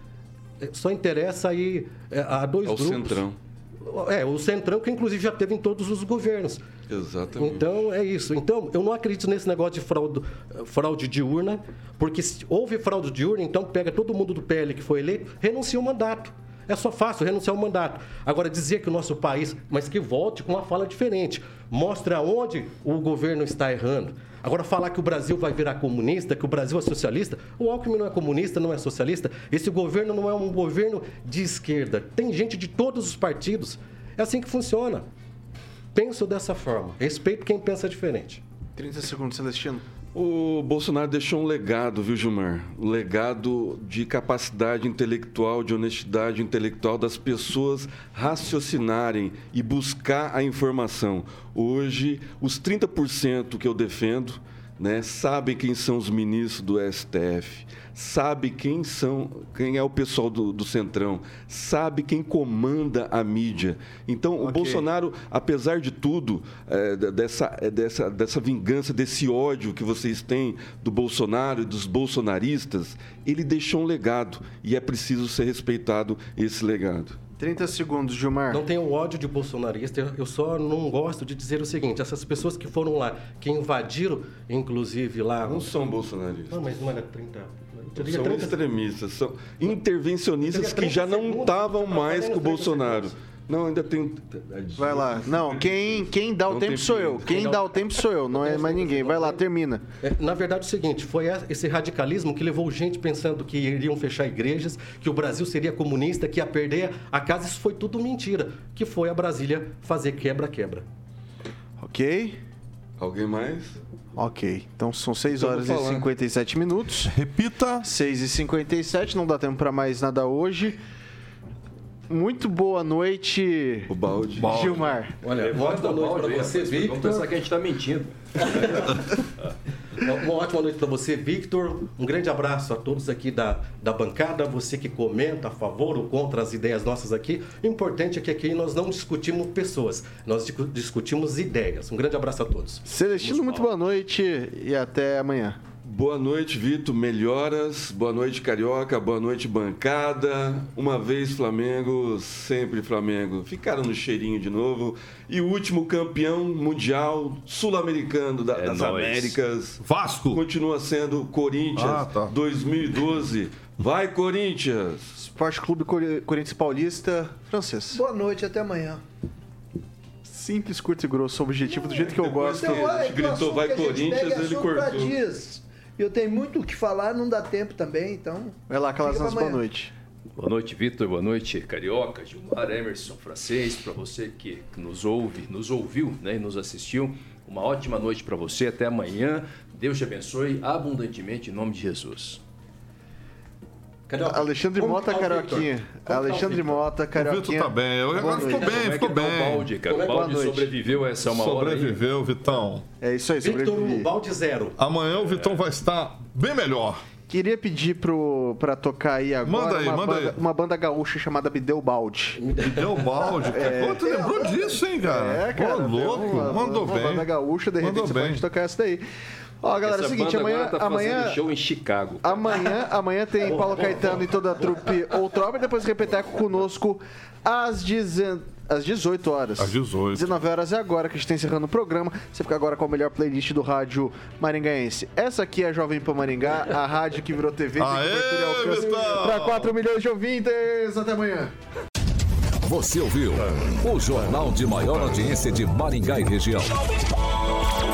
só interessa aí eh, a dois Ao grupos. centrão. É, o centrão que inclusive já teve em todos os governos. Exatamente. Então é isso. Então eu não acredito nesse negócio de fraude, fraude de urna, porque se houve fraude de urna, então pega todo mundo do PL que foi eleito, renuncia o mandato. É só fácil renunciar o mandato. Agora, dizer que o nosso país, mas que volte com uma fala diferente, mostra onde o governo está errando. Agora, falar que o Brasil vai virar comunista, que o Brasil é socialista, o Alckmin não é comunista, não é socialista, esse governo não é um governo de esquerda. Tem gente de todos os partidos. É assim que funciona. Penso dessa forma. Respeito quem pensa diferente. 30 segundos, Celestino. O Bolsonaro deixou um legado, viu, Gilmar? Um legado de capacidade intelectual, de honestidade intelectual das pessoas raciocinarem e buscar a informação. Hoje, os 30% que eu defendo né, sabem quem são os ministros do STF, sabe quem são, quem é o pessoal do, do Centrão, sabe quem comanda a mídia. Então, okay. o Bolsonaro, apesar de tudo, é, dessa, é, dessa, dessa vingança, desse ódio que vocês têm do Bolsonaro e dos bolsonaristas, ele deixou um legado e é preciso ser respeitado esse legado. 30 segundos, Gilmar. Não tenho ódio de bolsonarista, eu só não gosto de dizer o seguinte: essas pessoas que foram lá, que invadiram, inclusive lá. Não são bolsonaristas. Não, mas não era 30. São 30... extremistas, são intervencionistas que já não estavam mais com o Bolsonaro. Não, ainda tem. Vai lá. Não, quem, quem dá o tempo sou eu. Quem dá o tempo sou eu, não é mais ninguém. Vai lá, termina. É, na verdade, é o seguinte: foi esse radicalismo que levou gente pensando que iriam fechar igrejas, que o Brasil seria comunista, que ia perder a casa. Isso foi tudo mentira. Que foi a Brasília fazer quebra-quebra. Ok. Alguém mais? Ok, então são 6 horas e 57 minutos. Repita. 6 e 57, não dá tempo para mais nada hoje. Muito boa noite. O balde. Gilmar. Olha, boa noite para você, Victor. Vamos pensar que a gente está mentindo. [LAUGHS] Uma ótima noite para você, Victor. Um grande abraço a todos aqui da, da bancada, você que comenta a favor ou contra as ideias nossas aqui. O importante é que aqui nós não discutimos pessoas, nós discutimos ideias. Um grande abraço a todos. Celestino, muito boa noite e até amanhã. Boa noite, Vitor. Melhoras. Boa noite, Carioca. Boa noite, bancada. Uma vez Flamengo, sempre Flamengo. Ficaram no cheirinho de novo. E o último campeão mundial sul-americano da, é das nóis. Américas. Vasco. Continua sendo Corinthians ah, tá. 2012. Vai, Corinthians! Esporte Clube Corinthians Paulista, francês. Boa noite, até amanhã. Simples, curto e grosso, objetivo do jeito que eu gosto. Então, a gente gritou, vai Corinthians, ele cortou. Dias. Eu tenho muito o que falar, não dá tempo também, então. Vai lá, Calazans, boa noite. Boa noite, Vitor. Boa noite, Carioca, Gilmar, Emerson, francês. Para você que nos ouve, nos ouviu né, e nos assistiu, uma ótima noite para você. Até amanhã. Deus te abençoe abundantemente em nome de Jesus. Carioca. Alexandre Mota, Carioquinha. Alexandre Mota, Carioquinha. O Vitor tá bem. Eu agora ficou bem, Como ficou é bem. Tá o balde, cara? O balde sobreviveu a essa uma sobreviveu, hora. Vitão. É isso aí, sobreviveu. Victor, balde zero. Amanhã o Vitão é. vai estar bem melhor. Queria pedir pro, pra tocar aí agora manda aí, uma, manda banda, aí. uma banda gaúcha chamada Bideu Balde. Bideu Balde? [LAUGHS] É, Pô, tu lembrou disso, hein, cara? É, cara. Pô, louco, uma, mandou uma bem. Uma banda gaúcha, de repente mandou você bem. pode tocar essa daí. Ó, galera, é o seguinte, amanhã. Tá amanhã show em Chicago. Amanhã, amanhã tem Paulo [LAUGHS] Caetano e toda a trupe Outropa e depois Repeteco conosco às 10 às 18 horas. Às 18. 19 horas é agora que a gente está encerrando o programa. Você fica agora com a melhor playlist do rádio maringaense. Essa aqui é a Jovem Pan Maringá, a rádio que virou TV para 4 milhões de ouvintes. Até amanhã. Você ouviu o jornal de maior audiência de Maringá e região.